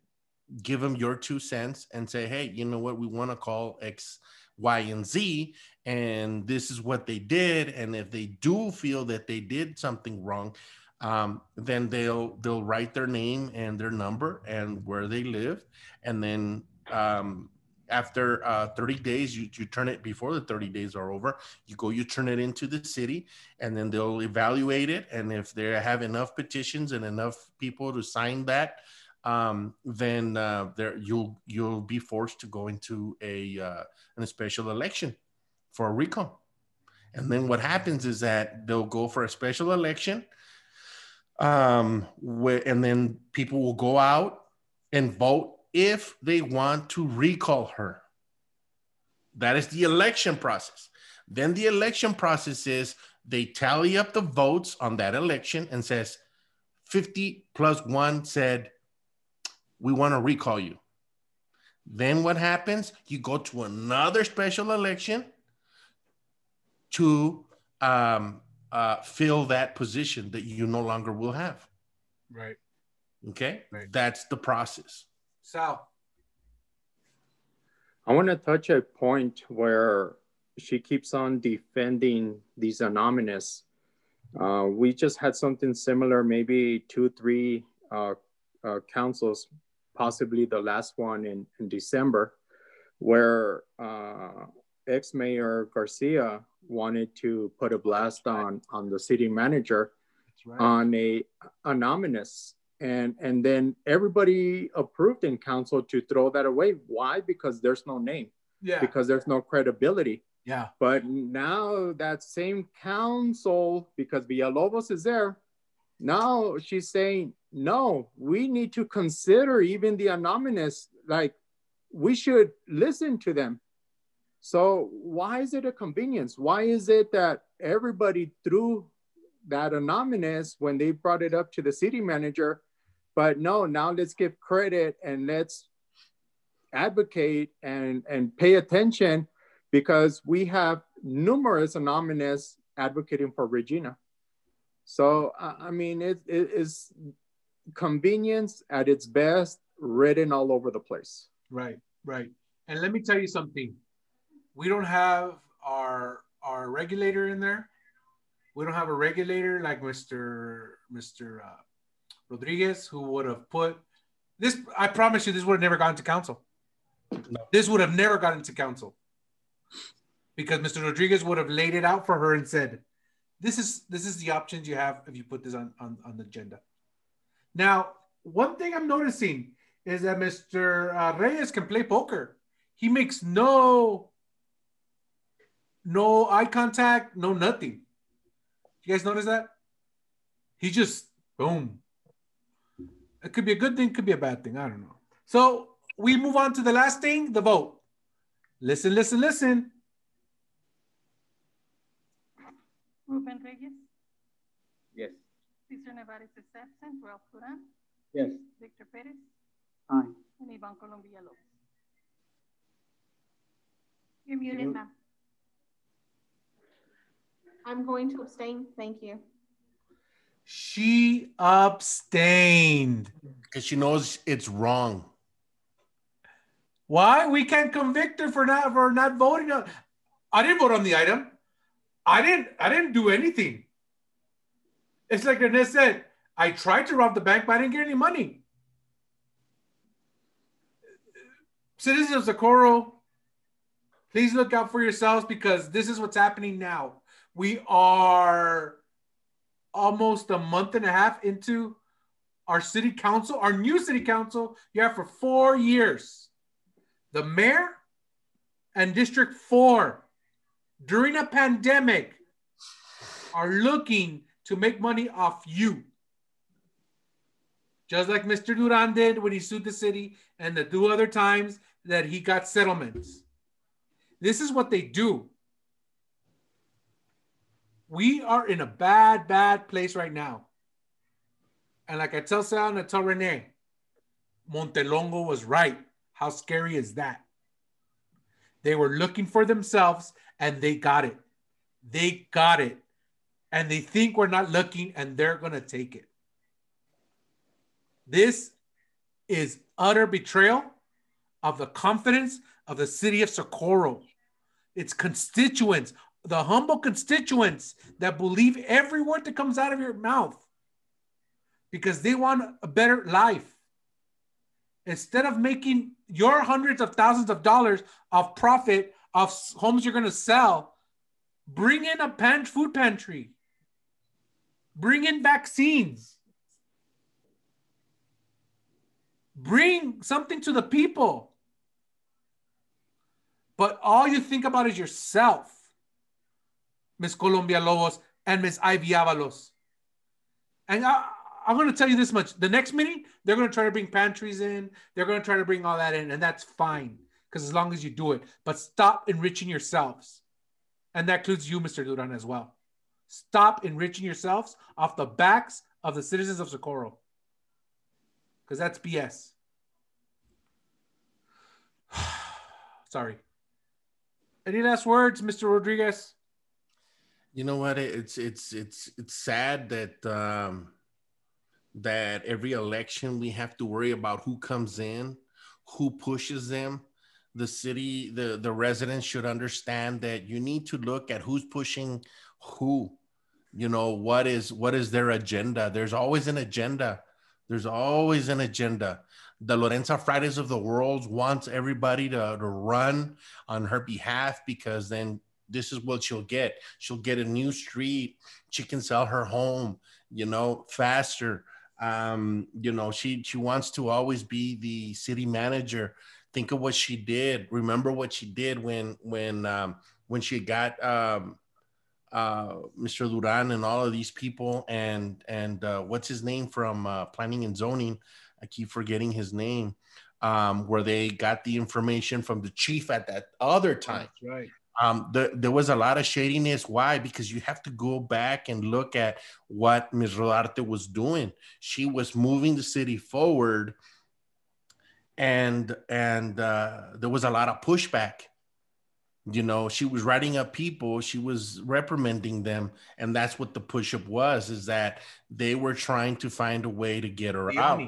give them your two cents and say hey you know what? We want to call x y and z and this is what they did and if they do feel that they did something wrong um, then they'll they'll write their name and their number and where they live and then um, after uh, 30 days you, you turn it before the 30 days are over you go you turn it into the city and then they'll evaluate it and if they have enough petitions and enough people to sign that um, then uh, there you'll you'll be forced to go into a uh, a special election for a recall and then what happens is that they'll go for a special election um, where, and then people will go out and vote if they want to recall her. That is the election process. Then the election process is they tally up the votes on that election and says 50 plus one said, we want to recall you. Then what happens? You go to another special election to um, uh, fill that position that you no longer will have. Right. Okay. Right. That's the process. Sal. I want to touch a point where she keeps on defending these anonymous. Uh, we just had something similar, maybe two, three uh, uh, councils, possibly the last one in, in December, where uh, ex-mayor Garcia wanted to put a blast on on the city manager That's on a anonymous and and then everybody approved in council to throw that away why because there's no name Yeah. because there's no credibility Yeah. but now that same council because villalobos is there now she's saying no we need to consider even the anonymous like we should listen to them so why is it a convenience why is it that everybody threw that anonymous when they brought it up to the city manager. But no, now let's give credit and let's advocate and, and pay attention because we have numerous anonymous advocating for Regina. So, I mean, it, it is convenience at its best, written all over the place. Right, right. And let me tell you something. We don't have our our regulator in there. We don't have a regulator like Mr. Mr. Uh, Rodriguez, who would have put this. I promise you, this would have never gotten to council. This would have never gotten to council because Mr. Rodriguez would have laid it out for her and said, "This is this is the options you have if you put this on on, on the agenda." Now, one thing I'm noticing is that Mr. Uh, Reyes can play poker. He makes no no eye contact, no nothing. You guys notice that? He just boom. It could be a good thing, could be a bad thing. I don't know. So we move on to the last thing, the vote. Listen, listen, listen. Ruben Reyes, Yes. Cesar Nevares is absent, Ralph Duran, Yes. Victor Perez, Aye. and Yvonne Colon Villalobos. You're muted, ma'am. I'm going to abstain. Thank you. She abstained. Because she knows it's wrong. Why? We can't convict her for not for not voting on. I didn't vote on the item. I didn't. I didn't do anything. It's like Ernest said. I tried to rob the bank, but I didn't get any money. Citizens of Socorro, please look out for yourselves because this is what's happening now. We are almost a month and a half into our city council, our new city council. You have for four years. The mayor and District 4 during a pandemic are looking to make money off you. Just like Mr. Duran did when he sued the city and the two other times that he got settlements. This is what they do. We are in a bad, bad place right now. And like I tell Sal and I tell Rene, Montelongo was right. How scary is that? They were looking for themselves and they got it. They got it. And they think we're not looking and they're going to take it. This is utter betrayal of the confidence of the city of Socorro. Its constituents, the humble constituents that believe every word that comes out of your mouth because they want a better life. Instead of making your hundreds of thousands of dollars of profit of homes you're going to sell, bring in a pan- food pantry, bring in vaccines, bring something to the people. But all you think about is yourself, Miss Colon Villalobos and Miss Ivey Avalos. And I, I'm going to tell you this much: the next meeting, they're going to try to bring pantries in. They're going to try to bring all that in, and that's fine because as long as you do it, but stop enriching yourselves, and that includes you, Mr. Duran, as well. Stop enriching yourselves off the backs of the citizens of Socorro, because that's BS. <sighs> Sorry. Any last words, Mr. Rodriguez? You know what? It's it's it's it's sad that um, that every election we have to worry about who comes in, who pushes them. The city, the the residents should understand that you need to look at who's pushing who. You know what is what is their agenda? There's always an agenda. There's always an agenda the Lorenza Fridays of the world wants everybody to, to run on her behalf because then this is what she'll get. She'll get a new street. She can sell her home, you know, faster. Um, you know, she she wants to always be the city manager. Think of what she did. Remember what she did when when um, when she got um, uh, Mr. Duran and all of these people and and uh, what's his name from uh, planning and zoning I keep forgetting his name, um, where they got the information from the chief at that other time. That's right. Um, the, there was a lot of shadiness. Why? Because you have to go back and look at what Ms. Rodarte was doing. She was moving the city forward, and and uh, there was a lot of pushback. You know, she was writing up people, she was reprimanding them, and that's what the push up was: is that they were trying to find a way to get her out.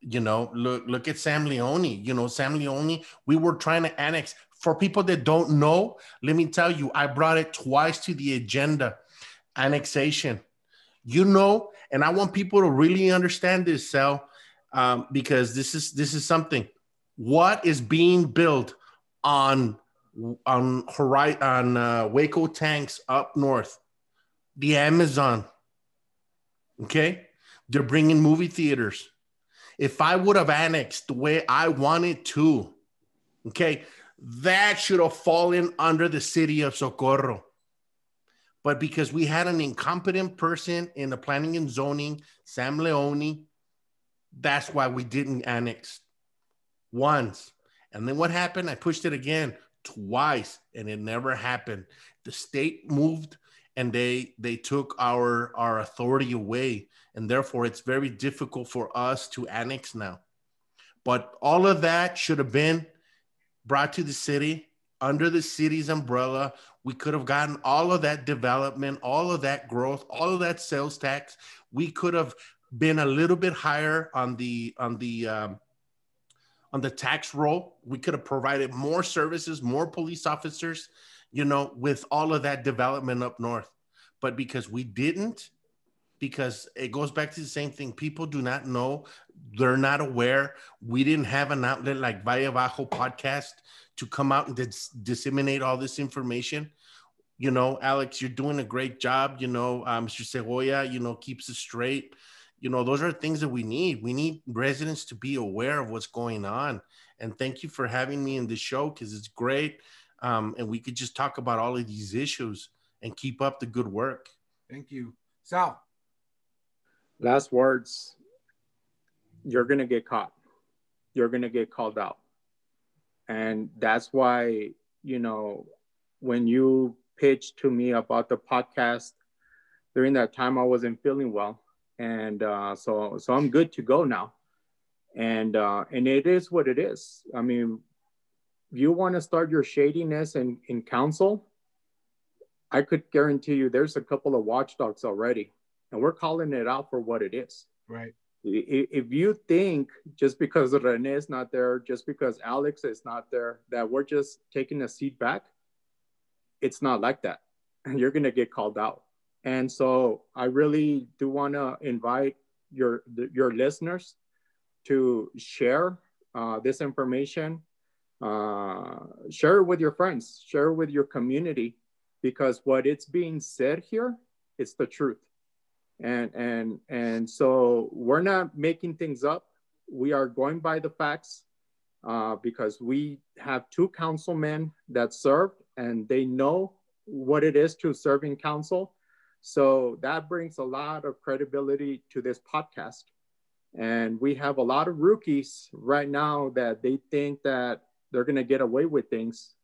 You know, look look at Sam Leone. You know, Sam Leone. We were trying to annex. For people that don't know, let me tell you, I brought it twice to the agenda. Annexation. You know, and I want people to really understand this, Sal, um, because this is this is something. What is being built on on on uh, Hueco Tanks up north? The Amazon. Okay, they're bringing movie theaters if I would have annexed the way I wanted to, okay, that should have fallen under the city of Socorro. But because we had an incompetent person in the planning and zoning, Sam Leone, that's why we didn't annex once. And then what happened? I pushed it again twice and it never happened. The state moved and they they took our our authority away and therefore it's very difficult for us to annex now. But all of that should have been brought to the city under the city's umbrella, we could have gotten all of that development, all of that growth, all of that sales tax. We could have been a little bit higher on the on the um, on the tax roll. We could have provided more services, more police officers, you know, with all of that development up north. But because we didn't, because it goes back to the same thing. People do not know, they're not aware. We didn't have an outlet like Valle Bajo podcast to come out and dis- disseminate all this information. You know, Alex, you're doing a great job. You know, um, Mr. Chagoya, you know, keeps it straight. You know, those are things that we need. We need residents to be aware of what's going on. And thank you for having me in the show because it's great. Um, and we could just talk about all of these issues and keep up the good work. Thank you. Sal. Last words. You're going to get caught. You're going to get called out. And that's why, you know, when you pitched to me about the podcast during that time, I wasn't feeling well. And uh, so, so I'm good to go now. And, uh, and it is what it is. I mean, you want to start your shadiness in, in council, I could guarantee you there's a couple of watchdogs already, and we're calling it out for what it is. Right. If you think just because Rene is not there, just because Alex is not there, that we're just taking a seat back, it's not like that. And you're going to get called out. And so I really do want to invite your, your listeners to share uh, this information, uh, share it with your friends, share it with your community, because what it's being said here is the truth and and and so we're not making things up. We are going by the facts uh, because we have two councilmen that served and they know what it is to serve in council. So that brings a lot of credibility to this podcast. And we have a lot of rookies right now that they think that they're going to get away with things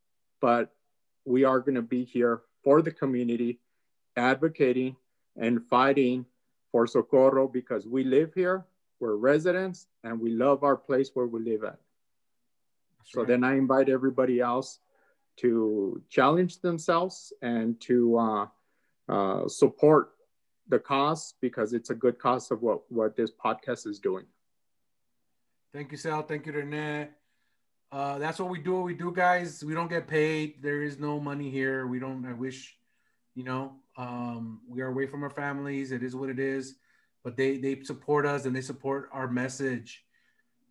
but we are going to be here for the community, advocating and fighting for Socorro because we live here, we're residents, and we love our place where we live at. That's so right. then I invite everybody else to challenge themselves and to uh, uh, support the cause because it's a good cause of what, what this podcast is doing. Thank you, Sal. Thank you, Rene. Uh, that's what we do. What we do, guys. We don't get paid. There is no money here. We don't. I wish, you know, um, we are away from our families. It is what it is. But they they support us and they support our message.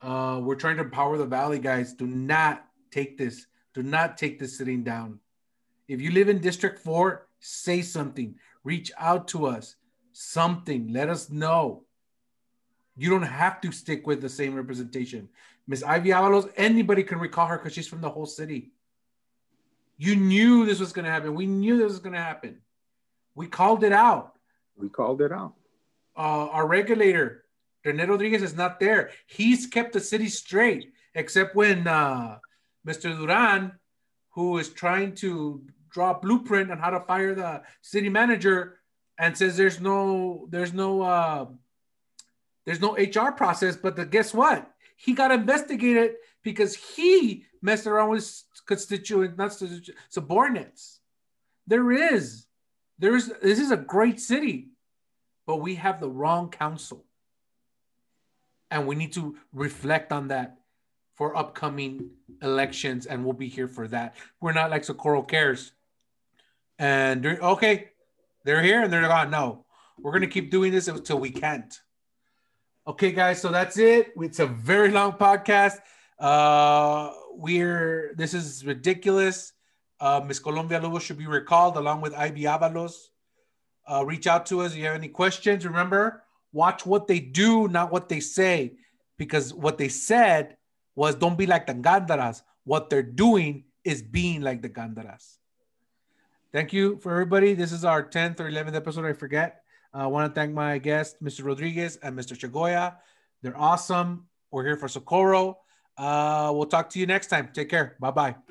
Uh, we're trying to empower the valley, guys. Do not take this. Do not take this sitting down. If you live in District Four, say something. Reach out to us. Something. Let us know. You don't have to stick with the same representation. Miss Ivey Avalos, anybody can recall her because she's from the whole city. You knew this was going to happen. We knew this was going to happen. We called it out. We called it out. Uh, our regulator, Rene Rodriguez, is not there. He's kept the city straight, except when uh, Mr. Duran, who is trying to draw a blueprint on how to fire the city manager, and says there's no there's no uh, there's no HR process. But the, guess what? He got investigated because he messed around with constituent, not subordinates. There is, there is. This is a great city, but we have the wrong council, and we need to reflect on that for upcoming elections, and we'll be here for that. We're not like Socorro cares, and okay, they're here and they're gone. No, we're gonna keep doing this until we can't. Okay, guys, so that's it. It's a very long podcast. Uh, we're this is ridiculous. Uh, Miss Colon Villalobos should be recalled along with Ivey Avalos. Uh, reach out to us if you have any questions. Remember, watch what they do, not what they say, because what they said was don't be like the Gandaras. What they're doing is being like the Gandaras. Thank you for everybody. This is our 10th or 11th episode, I forget. I want to thank my guests, Mr. Rodriguez and Mr. Chagoya. They're awesome. We're here for Socorro. Uh, we'll talk to you next time. Take care. Bye bye.